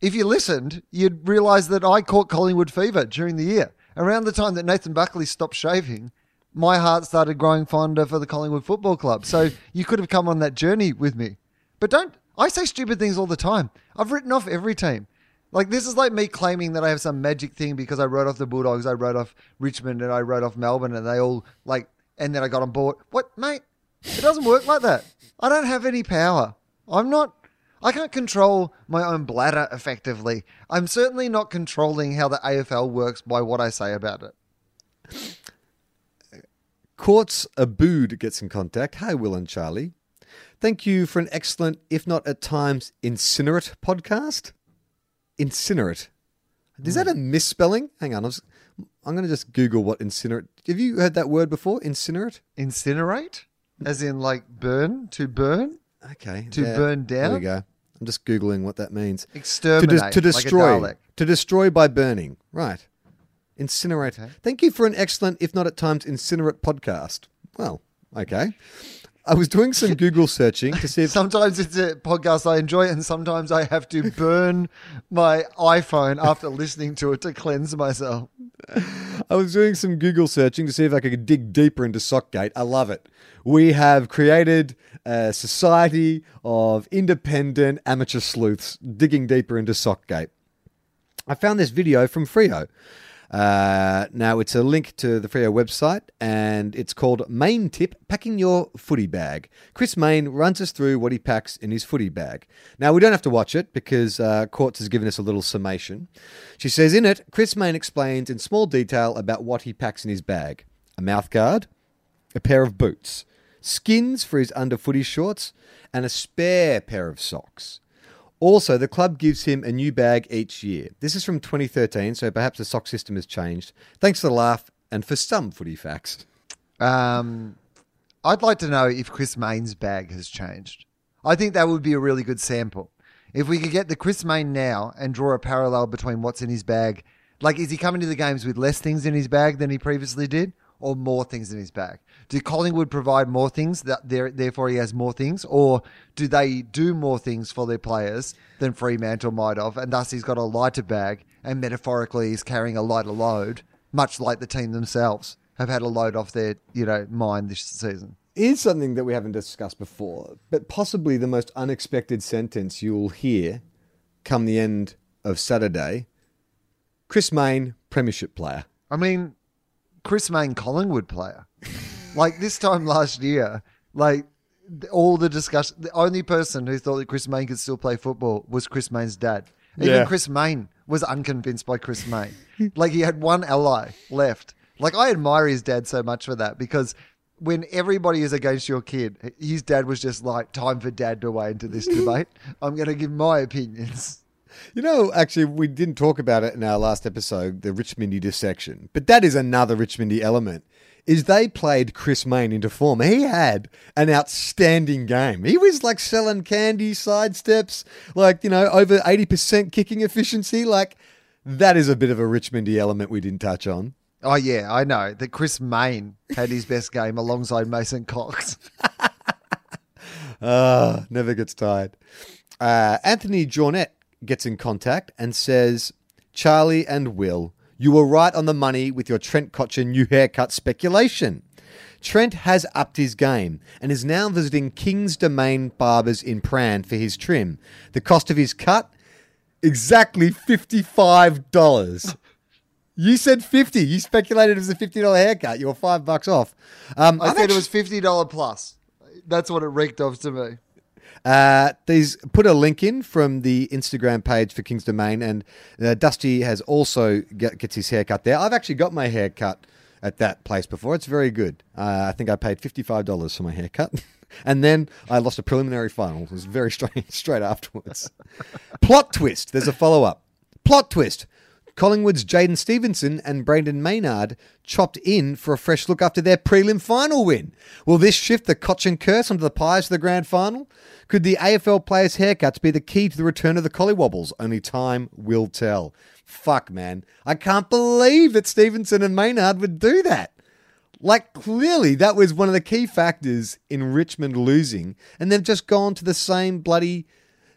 if you listened, you'd realize that I caught Collingwood fever during the year. Around the time that Nathan Buckley stopped shaving, my heart started growing fonder for the Collingwood Football Club. So you could have come on that journey with me. But don't, I say stupid things all the time. I've written off every team. Like, this is like me claiming that I have some magic thing because I wrote off the Bulldogs, I wrote off Richmond, and I wrote off Melbourne, and they all, like, and then I got on board. What, mate? It doesn't work like that. I don't have any power. I'm not I can't control my own bladder effectively. I'm certainly not controlling how the AFL works by what I say about it. Quartz Abood gets in contact. Hi, Will and Charlie. Thank you for an excellent, if not at times, incinerate podcast. Incinerate. Is that a hmm. misspelling? Hang on. I was, I'm going to just Google what incinerate. Have you heard that word before? Incinerate? Incinerate? As in, like, burn? To burn? Okay. To there- burn down? There we go. I'm just Googling what that means. To, Exterminate. to like a destroy. Dalek. to destroy by burning. Right. Incinerate. Okay. Thank you for an excellent, if not at times, incinerate podcast. Well, okay. I was doing some Google searching to see if Sometimes it's a podcast I enjoy, and sometimes I have to burn my iPhone after listening to it to cleanse myself. I was doing some Google searching to see if I could dig deeper into Sockgate. I love it. We have created a society of independent amateur sleuths digging deeper into Sockgate. I found this video from Freo. Uh, now, it's a link to the Freo website and it's called Mayne Tip Packing Your Footy Bag. Chris Mayne runs us through what he packs in his footy bag. Now, we don't have to watch it because uh, Quartz has given us a little summation. She says in it, Chris Mayne explains in small detail about what he packs in his bag a mouthguard, a pair of boots, skins for his under footy shorts, and a spare pair of socks. Also, the club gives him a new bag each year. This is from 2013, so perhaps the sock system has changed. Thanks for the laugh and for some footy facts. Um, I'd like to know if Chris Mayne's bag has changed. I think that would be a really good sample. If we could get the Chris Mayne now and draw a parallel between what's in his bag, like is he coming to the games with less things in his bag than he previously did, or more things in his bag? Do Collingwood provide more things that there, therefore he has more things, or do they do more things for their players than Fremantle might have, and thus he's got a lighter bag, and metaphorically he's carrying a lighter load, much like the team themselves have had a load off their you know mind this season. Is something that we haven't discussed before, but possibly the most unexpected sentence you'll hear come the end of Saturday. Chris Mayne, Premiership player. I mean, Chris Mayne Collingwood player. like this time last year, like all the discussion, the only person who thought that Chris Mayne could still play football was Chris Mayne's dad. Even Yeah. Chris Mayne was unconvinced by Chris Mayne. like he had one ally left. Like I admire his dad so much for that because when everybody is against your kid, his dad was just like, time for dad to weigh into this debate. I'm going to give my opinions. You know, actually, we didn't talk about it in our last episode, the Richmondy dissection, but that is another Richmondy element. Is they played Chris Mayne into form. He had an outstanding game. He was like selling candy, sidesteps, like, you know, over 80% kicking efficiency. Like, that is a bit of a Richmondy element we didn't touch on. Oh yeah, I know that Chris Mayne had his best game alongside Mason Cox. Ah, never gets tired. Uh, Anthony Jornet gets in contact and says, Charlie and Will, you were right on the money with your Trent Cotchin new haircut speculation. Trent has upped his game and is now visiting King's Domain Barbers in Prahran for his trim. The cost of his cut? Exactly $55. You said 50 You speculated it was a $50 haircut. You were five bucks off. Um, I I've said actu- it was fifty dollar plus. That's what it reeked of to me. Uh, these put a link in from the Instagram page for King's Domain, and uh, Dusty has also get, gets his haircut there. I've actually got my haircut at that place before. It's very good. Uh, I think I paid fifty five dollars for my haircut. and then I lost a preliminary final. It was very straight, straight afterwards. Plot twist. There's a follow up. Plot twist. Collingwood's Jaidyn Stephenson and Brayden Maynard chopped in for a fresh look after their prelim final win. Will this shift the Cotchin curse onto the Pies for the grand final? Could the AFL players' haircuts be the key to the return of the Collywobbles? Only time will tell. Fuck, man. I can't believe that Stephenson and Maynard would do that. Like, clearly, that was one of the key factors in Richmond losing, and they've just gone to the same bloody,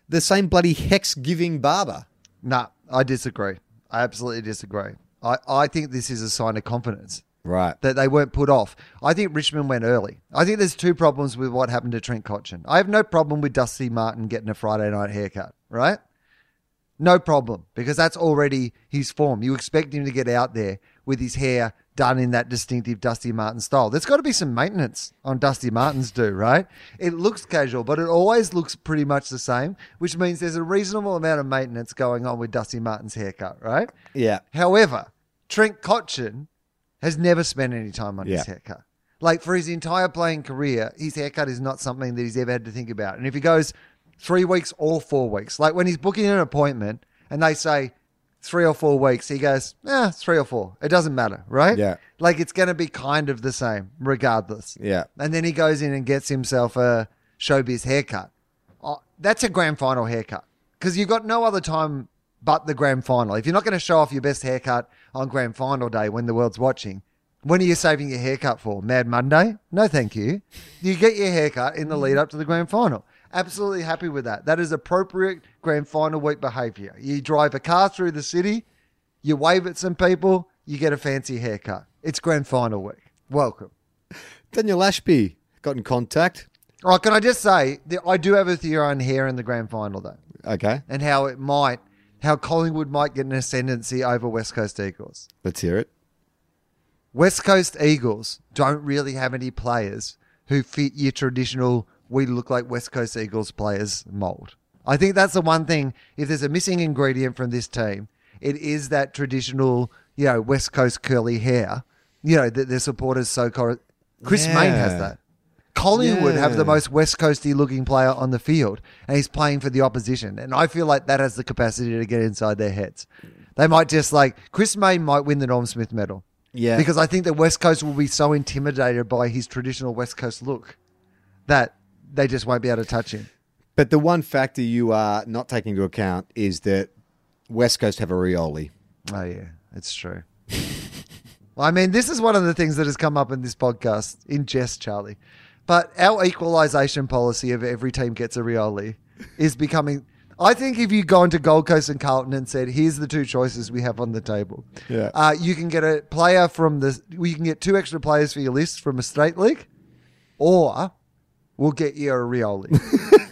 the same bloody hex giving barber. Nah, I disagree. I absolutely disagree. I, I think this is a sign of confidence Right. that they weren't put off. I think Richmond went early. I think there's two problems with what happened to Trent Cotchin. I have no problem with Dusty Martin getting a Friday night haircut, right? No problem, because that's already his form. You expect him to get out there with his hair done in that distinctive Dusty Martin style. There's got to be some maintenance on Dusty Martin's do, right? It looks casual, but it always looks pretty much the same, which means there's a reasonable amount of maintenance going on with Dusty Martin's haircut, right? Yeah. However, Trent Cotchin has never spent any time on his haircut. Like for his entire playing career, his haircut is not something that he's ever had to think about. And if he goes three weeks or four weeks, like when he's booking an appointment and they say three or four weeks, he goes, eh, three or four. It doesn't matter, right? Yeah. Like it's going to be kind of the same regardless. Yeah. And then he goes in and gets himself a showbiz haircut. Oh, that's a grand final haircut because you've got no other time but the grand final. If you're not going to show off your best haircut on grand final day when the world's watching, when are you saving your haircut for? Mad Monday? No, thank you. You get your haircut in the lead up to the grand final. Absolutely happy with that. That is appropriate grand final week behavior. You drive a car through the city, you wave at some people, you get a fancy haircut. It's grand final week. Welcome. Daniel Ashby got in contact. Oh, can I just say that I do have a theory on hair in the grand final though, Okay. and how it might, how Collingwood might get an ascendancy over West Coast Eagles. Let's hear it. West Coast Eagles don't really have any players who fit your traditional we look like West Coast Eagles players mold. I think that's the one thing. If there's a missing ingredient from this team, it is that traditional, you know, West Coast curly hair. You know, that their supporters so. Cor- Chris Yeah. Mayne has that. Collingwood have the most West Coasty looking player on the field, and he's playing for the opposition. And I feel like that has the capacity to get inside their heads. They might just like Chris Mayne might win the Norm Smith medal. Yeah. Because I think the West Coast will be so intimidated by his traditional West Coast look that they just won't be able to touch him. But the one factor you are not taking into account is that West Coast have a Rioli. Oh yeah, it's true. I mean, this is one of the things that has come up in this podcast in jest, Charlie. But our equalisation policy of every team gets a Rioli is becoming. I think if you go into Gold Coast and Carlton and said, "Here's the two choices we have on the table," Yeah. uh, you can get a player from the. You can get two extra players for your list from a state league, or we'll get you a Rioli.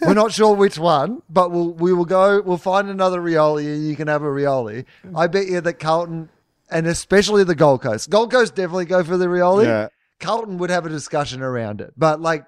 We're not sure which one, but we'll we will go. We'll find another Rioli, and you can have a Rioli. I bet you that Carlton, and especially the Gold Coast, Gold Coast definitely go for the Rioli. Yeah. Carlton would have a discussion around it, but like,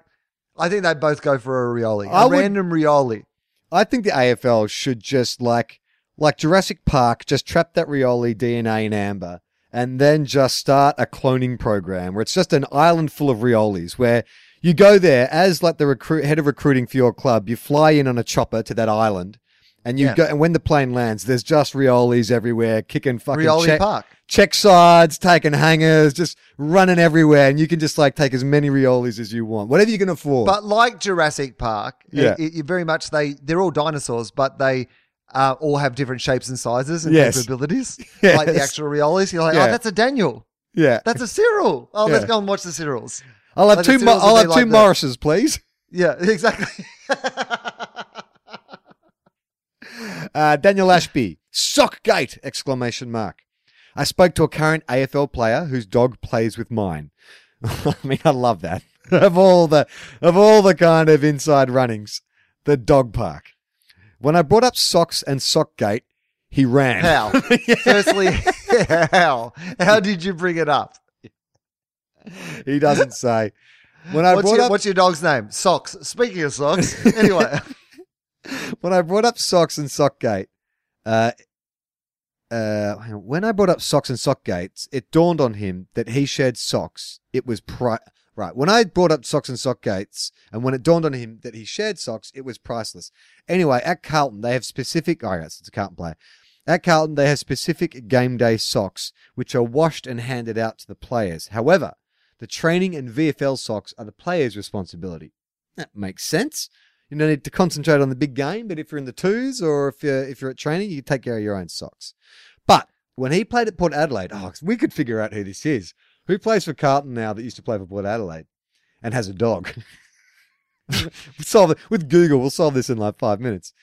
I think they both go for a Rioli, a I would- random Rioli. I think the AFL should just like like Jurassic Park, just trap that Rioli DNA in amber, and then just start a cloning program where it's just an island full of Riolis where you go there as like the recruit head of recruiting for your club. You fly in on a chopper to that island, and you Yeah. go. And when the plane lands, there's just Riolis everywhere, kicking fucking Rioli check, Park. check sides, taking hangers, just running everywhere, and you can just like take as many Riolis as you want, whatever you can afford. But like Jurassic Park, Yeah. it, it very much they they're all dinosaurs, but they uh, all have different shapes and sizes and Yes. capabilities. Yes. Like the actual Riolis, you're like, Yeah. oh, that's a Daniel. yeah, That's a Cyril. Oh, let's go and watch the Cyrils. I'll have two. Mo- I'll have like two that. Morrises, please. Yeah, exactly. Uh, Daniel Ashby, Sockgate! Exclamation mark. I spoke to a current AFL player whose dog plays with mine. I mean, I love that. of all the of all the kind of inside runnings, the dog park. When I brought up socks and Sockgate, he ran. How? Firstly, how? How did you bring it up? he doesn't say. When I What's brought your, up what's your dog's name? Socks. Speaking of socks, anyway. when I brought up socks and Sockgate, uh, uh, when I brought up socks and Sockgates, it dawned on him that he shared socks. It was pri- Right. When I brought up socks and sock gates, and when it dawned on him that he shared socks, it was priceless. Anyway, at Carlton, they have specific. Oh, yes, it's a Carlton player. At Carlton, they have specific game day socks, which are washed and handed out to the players. However, the training and VFL socks are the players' responsibility. That makes sense. You don't need to concentrate on the big game, but if you're in the twos or if you're if you're at training, you take care of your own socks. But when he played at Port Adelaide, oh, we could figure out who this is. Who plays for Carlton now that used to play for Port Adelaide and has a dog? solve it with Google. We'll solve this in like five minutes.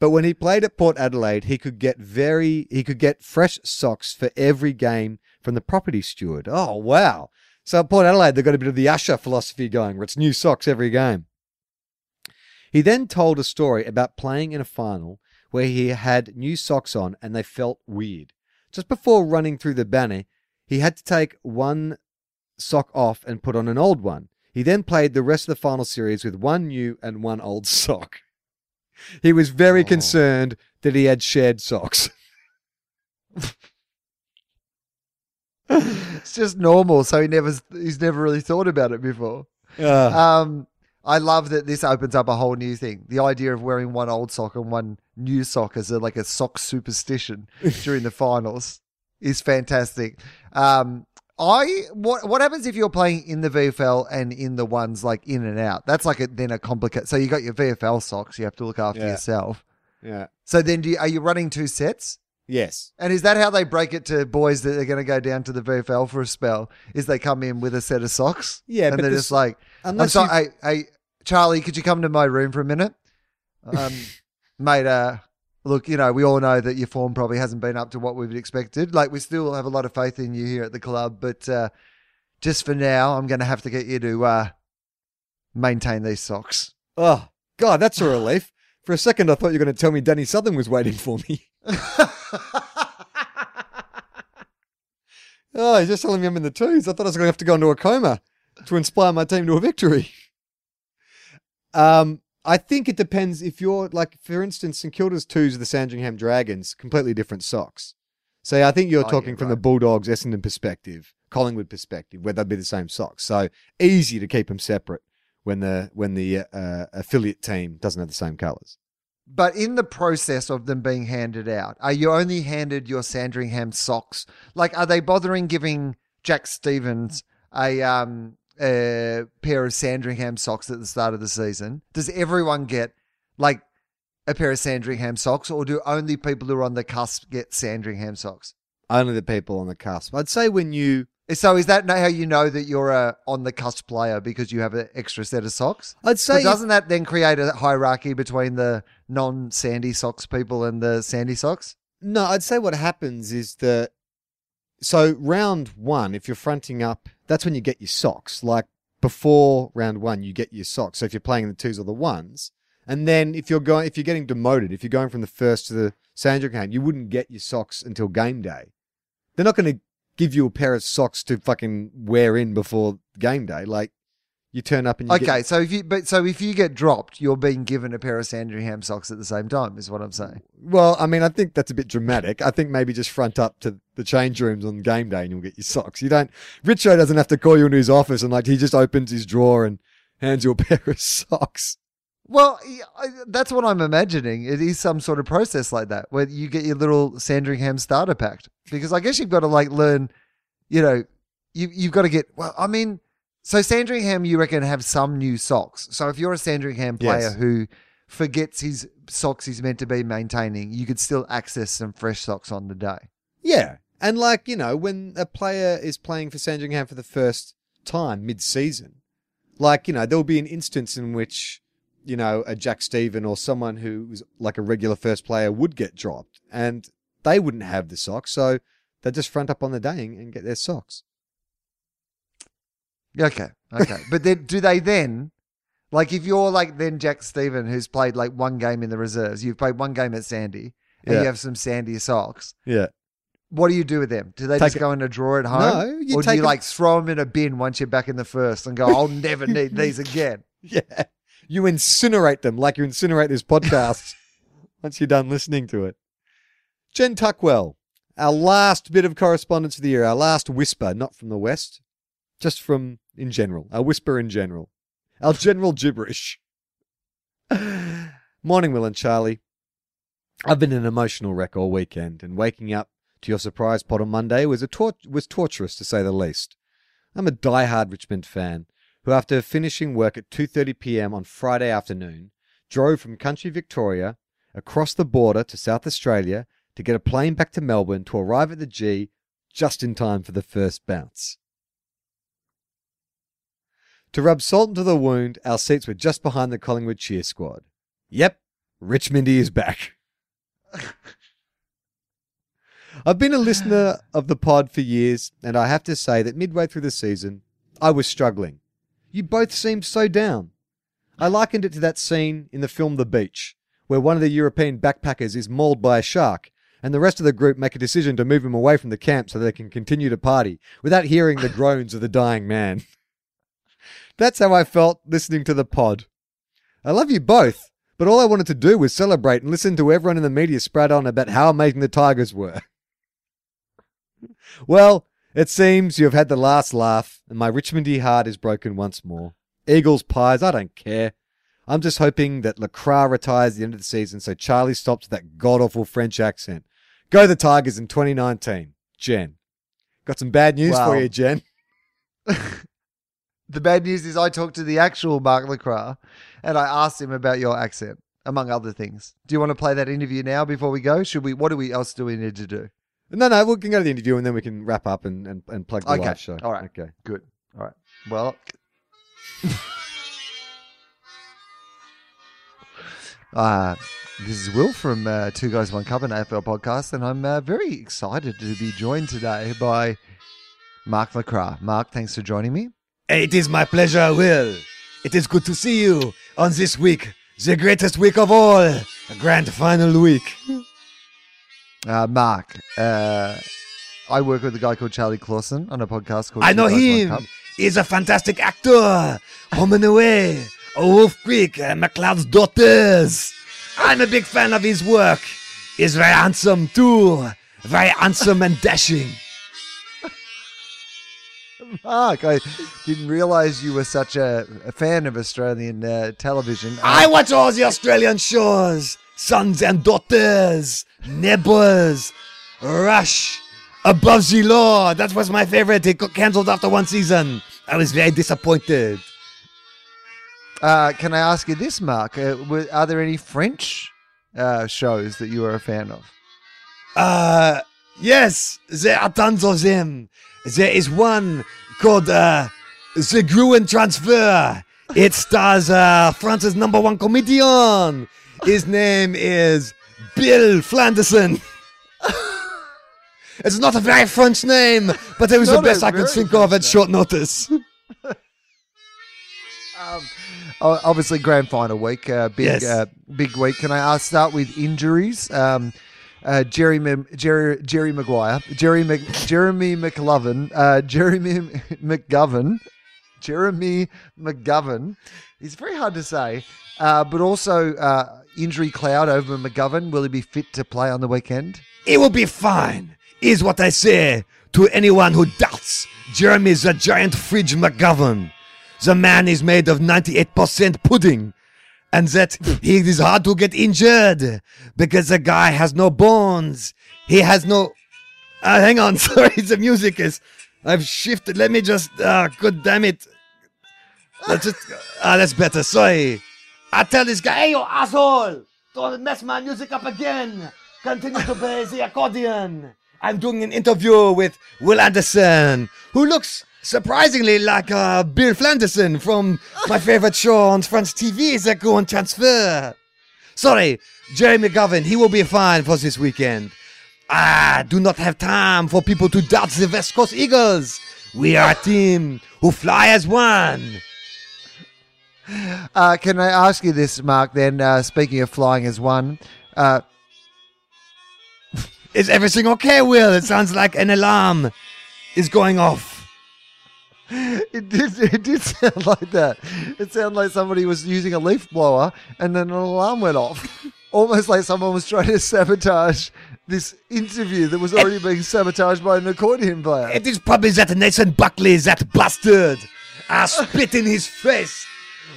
But when he played at Port Adelaide, he could get very he could get fresh socks for every game from the property steward. Oh wow! So at Port Adelaide, they've got a bit of the Usher philosophy going, where it's new socks every game. He then told a story about playing in a final where he had new socks on and they felt weird. Just before running through the banner, he had to take one sock off and put on an old one. He then played the rest of the final series with one new and one old sock. He was very Oh. concerned that he had shared socks. It's just normal, so he never he's never really thought about it before. Uh, Um, I love that this opens up a whole new thing. The idea of wearing one old sock and one new sock as a, like a sock superstition during the finals is fantastic. Um, I what what happens if you're playing in the VFL and in the ones like in and out? That's like a, then a complicated. So you got your VFL socks, you have to look after Yeah. yourself. yeah. So then, do you, are you running two sets? Yes. And is that how they break it to boys that are going to go down to the VFL for a spell? Is they come in with a set of socks? Yeah, and they're this- just like, I'm sorry, hey, hey, Charlie, could you come to my room for a minute? Um, mate, uh, look, you know, we all know that your form probably hasn't been up to what we've expected. Like, we still have a lot of faith in you here at the club, but uh, just for now, I'm going to have to get you to uh, maintain these socks. Oh, God, that's a relief. For a second, I thought you were going to tell me Danny Southern was waiting for me. Oh, he's just telling me I'm in the twos. I thought I was going to have to go into a coma to inspire my team to a victory. Um, I think it depends if you're like, for instance, St Kilda's twos of the Sandringham Dragons, completely different socks. So I think you're Oh, talking yeah, from the. Bulldogs, Essendon perspective, Collingwood perspective, where they'd be the same socks. So easy to keep them separate when the when the uh, affiliate team doesn't have the same colours. But in the process of them being handed out, are you only handed your Sandringham socks? Like, are they bothering giving Jack Stevens a um a pair of Sandringham socks at the start of the season? Does everyone get like a pair of Sandringham socks, or do only people who are on the cusp get Sandringham socks? Only the people on the cusp. I'd say when you So is that how you know that you're a on the cusp player because you have an extra set of socks? I'd say doesn't that then create a hierarchy between the non-sandy socks people and the sandy socks? No, I'd say what happens is that so round one, if you're fronting up, that's when you get your socks. Like before round one, you get your socks. So if you're playing the twos or the ones, and then if you're going, if you're getting demoted, if you're going from the first to the Sandringham, you wouldn't get your socks until game day. They're not going to give you a pair of socks to fucking wear in before game day. Like you turn up and you Okay, get, so if you but so if you get dropped, you're being given a pair of Sandringham socks at the same time, is what I'm saying. Well, I mean, I think that's a bit dramatic. I think maybe just front up to the change rooms on game day and you'll get your socks. You don't, Richo doesn't have to call you into his office and like he just opens his drawer and hands you a pair of socks. Well, that's what I'm imagining. It is some sort of process like that where you get your little Sandringham starter pack. Because I guess you've got to like learn, you know, you you've got to get. Well, I mean, so Sandringham, you reckon have some new socks. So if you're a Sandringham player Yes. who forgets his socks he's meant to be maintaining, you could still access some fresh socks on the day. Yeah. And like, you know, when a player is playing for Sandringham for the first time mid season, like, you know, there'll be an instance in which, you know, a Jack Steven or someone who was like a regular first player would get dropped and they wouldn't have the socks. So they just front up on the day and get their socks. Okay, okay. but then, do they then, like, if you're like then Jack Steven, who's played like one game in the reserves, you've played one game at Sandy, and Yeah. you have some Sandy socks. Yeah. What do you do with them? Do they Take just go in a drawer at home? No, you or do you you 'em- like throw them in a bin once you're back in the first and go, I'll never need these again? Yeah. You incinerate them like you incinerate this podcast once you're done listening to it. Jen Tuckwell, our last bit of correspondence of the year, our last whisper, not from the West, just from in general. I'll whisper in general. Our general gibberish. Morning, Will and Charlie. I've been an emotional wreck all weekend, and waking up to your surprise pod on Monday was a tor- was torturous to say the least. I'm a die-hard Richmond fan who, after finishing work at 2:30 p.m. on Friday afternoon, drove from country Victoria across the border to South Australia to get a plane back to Melbourne to arrive at the G just in time for the first bounce. To rub salt into the wound, our seats were just behind the Collingwood cheer squad. Yep, Richmondy is back. I've been a listener of the pod for years, and I have to say that midway through the season, I was struggling. You both seemed so down. I likened it to that scene in the film The Beach, where one of the European backpackers is mauled by a shark, and the rest of the group make a decision to move him away from the camp so they can continue to party without hearing the groans of the dying man. That's how I felt listening to the pod. I love you both, but all I wanted to do was celebrate and listen to everyone in the media spread on about how amazing the Tigers were. well, it seems you have had the last laugh, and my Richmondy heart is broken once more. Eagles, Pies, I don't care. I'm just hoping that LeCras retires at the end of the season so Charlie stops that god awful French accent. Go the Tigers in 2019. Jen. Got some bad news Wow. for you, Jen. The bad news is I talked to the actual Mark LeCras and I asked him about your accent, among other things. Do you want to play that interview now before we go? Should we? What do we else do we need to do? No, no, we can go to the interview and then we can wrap up and, and, and plug the Okay. live show. All right. Okay. Good. All right. Well. Uh, this is Will from uh, Two Guys One Cup, an AFL podcast, and I'm uh, very excited to be joined today by Mark Lacroix. Mark, thanks for joining me. It is my pleasure, Will. It is good to see you on this week, the greatest week of all, a grand final week. Uh, Mark, uh, I work with a guy called Charlie Clausen on a podcast called I know him. He's a fantastic actor. Home and Away, A Wolf Creek, uh, McLeod's Daughters. I'm a big fan of his work. He's very handsome too. Very handsome and dashing. Mark, I didn't realize you were such a, a fan of Australian uh, television. I watch all the Australian shows. Sons and Daughters, Neighbours, Rush, Above the Law. That was my favorite. It got cancelled after one season. I was very disappointed. Uh, can I ask you this, Mark? Uh, were, are there any French uh, shows that you are a fan of? Uh, yes, there are tons of them. There is one called uh, The Gruen Transfer. It stars uh, France's number one comedian. His name is Bill Flanderson. it's not a very French name, but it was the best I could think of French at short notice. Um, obviously, grand final week, uh, big, Yes. uh, big week. Can I ask, start with injuries? Um, uh, Jerry, Jerry, Jerry Maguire, Jerry, Mc- Jeremy McLovin, uh, Jeremy McGovern, Jeremy McGovern. It's very hard to say, uh, but also uh, injury cloud over McGovern. Will he be fit to play on the weekend? It will be fine, is what I say to anyone who doubts Jeremy's the giant fridge McGovern. The man is made of 98% pudding, and that he is hard to get injured because the guy has no bones. He has no. Uh, hang on, sorry, the music is. I've shifted. Let me just. Uh, God damn it. Let's just. Ah, that's better. Sorry. I tell this guy, hey, you asshole! Don't mess my music up again! Continue to play the accordion! I'm doing an interview with Will Anderson, who looks surprisingly like uh, Bill Flanderson from my favorite show on French TV, The Go and Transfer. Sorry, Jeremy McGovern, he will be fine for this weekend. I do not have time for people to doubt the West Coast Eagles. We are a team who fly as one. Uh, can I ask you this, Mark? Then, uh, speaking of flying as one, uh, Is everything okay, Will? It sounds like an alarm is going off. It did. It did sound like that. It sounded like somebody was using a leaf blower, and then an alarm went off. Almost like someone was trying to sabotage this interview that was already being sabotaged by an accordion player. It is probably that Nathan Buckley, that bastard. I spit in his face.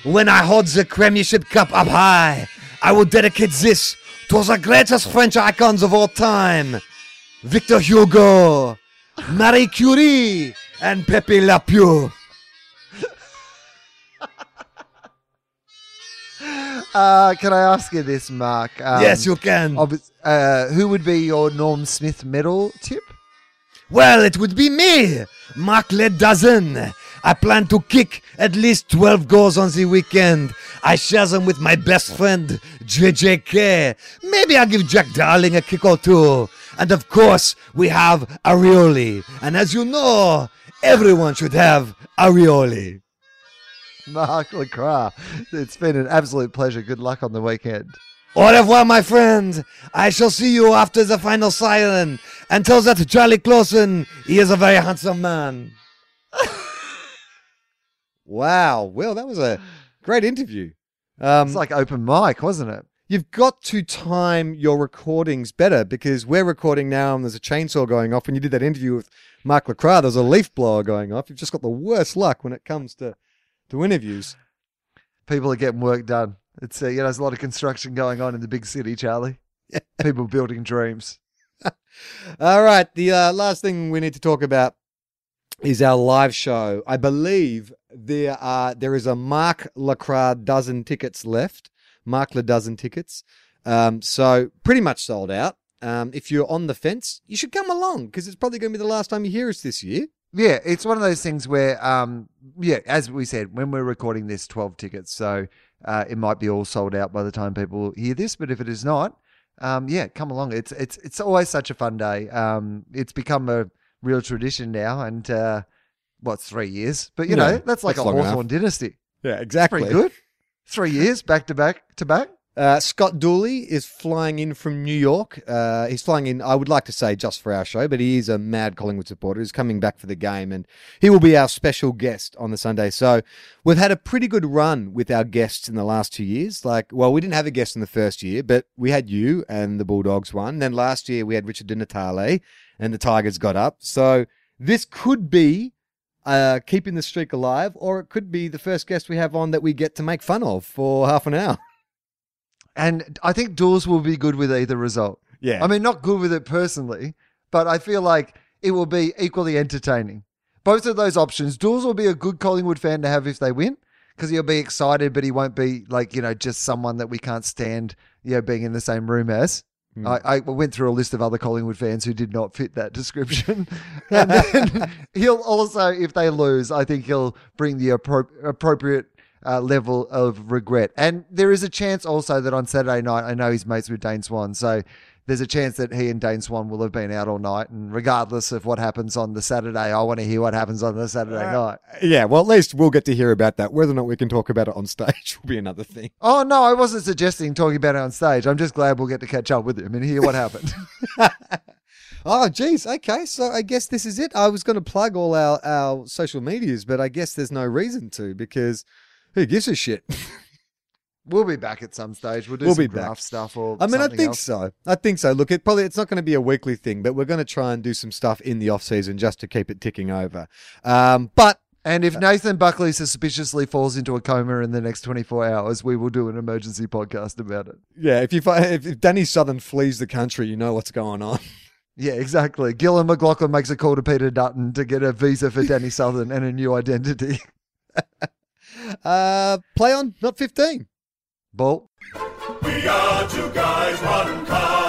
When I hold the Premiership Cup up high, I will dedicate this to the greatest French icons of all time Victor Hugo, Marie Curie, and Pepe Le Pew. Uh, can I ask you this, Mark? Um, yes, you can. uh, who would be your Norm Smith medal tip? Well, it would be me, Mark Ledozen. I plan to kick at least 12 goals on the weekend. I share them with my best friend, JJK. Maybe I'll give Jack Darling a kick or two. And of course, we have Arioli. And as you know, everyone should have Arioli. Mark Lacroix. It's been an absolute pleasure. Good luck on the weekend. Au revoir, my friend. I shall see you after the final siren. And tell that Charlie Clausen, he is a very handsome man. wow. Well, that was a great interview. Um, It's like open mic, wasn't it? you've got to time your recordings better because we're recording now and there's a chainsaw going off. When you did that interview with Mark Lacroix, there's a leaf blower going off. You've just got the worst luck when it comes to, to interviews. People are getting work done. It's uh, you know, there's a lot of construction going on in the big city, Charlie. People building dreams. All right. The uh, last thing we need to talk about is our live show. I believe there are there is a Mark Lacroix dozen tickets left. Mark Le dozen tickets. Um, so pretty much sold out. Um, if you're on the fence, you should come along because it's probably going to be the last time you hear us this year. Yeah, it's one of those things where, um, yeah, as we said, when we're recording this, 12 tickets. So uh, it might be all sold out by the time people hear this. But if it is not, um, yeah, come along. It's it's it's always such a fun day. Um, it's become a real tradition now, and uh, what's three years? But you know, that's like that's a long enough. Dynasty. Yeah, exactly. Pretty good. Three years back to back to back. Uh, Scott Dooley is flying in from New York. Uh, he's flying in, I would like to say, just for our show, but he is a mad Collingwood supporter. He's coming back for the game, and he will be our special guest on the Sunday. So we've had a pretty good run with our guests in the last two years. Like, well, we didn't have a guest in the first year, but we had you and the Bulldogs won. Then last year we had Richard Di Natale, and the Tigers got up. So this could be uh, keeping the streak alive, or it could be the first guest we have on that we get to make fun of for half an hour. And I think Duels will be good with either result. Yeah. I mean, not good with it personally, but I feel like it will be equally entertaining. Both of those options. Duels will be a good Collingwood fan to have if they win because he'll be excited, but he won't be like, you know, just someone that we can't stand, you know, being in the same room as. Hmm. I, I went through a list of other Collingwood fans who did not fit that description. and then he'll also, if they lose, I think he'll bring the appro- appropriate uh, level of regret. And there is a chance also that on Saturday night, I know he's mates with Dane Swan. So there's a chance that he and Dane Swan will have been out all night. And regardless of what happens on the Saturday, I want to hear what happens on the Saturday night. Yeah, well, at least we'll get to hear about that. Whether or not we can talk about it on stage will be another thing. Oh, no, I wasn't suggesting talking about it on stage. I'm just glad we'll get to catch up with him and hear what happened. Oh, geez. Okay, so I guess this is it. I was going to plug all our, our social medias, but I guess there's no reason to because who gives a shit? we'll be back at some stage. We'll do We'll some be back. stuff or I mean, I think else. so. I think so. Look, it probably it's not going to be a weekly thing, but we're going to try and do some stuff in the off season just to keep it ticking over. Um, but And if Nathan Buckley suspiciously falls into a coma in the next 24 hours, we will do an emergency podcast about it. yeah, if you fi- if, if Danny Southern flees the country, you know what's going on. Yeah, exactly. Gillon McLachlan makes a call to Peter Dutton to get a visa for Danny Southern and a new identity. Uh, play on, not fifteen. Ball. We are two guys, one car.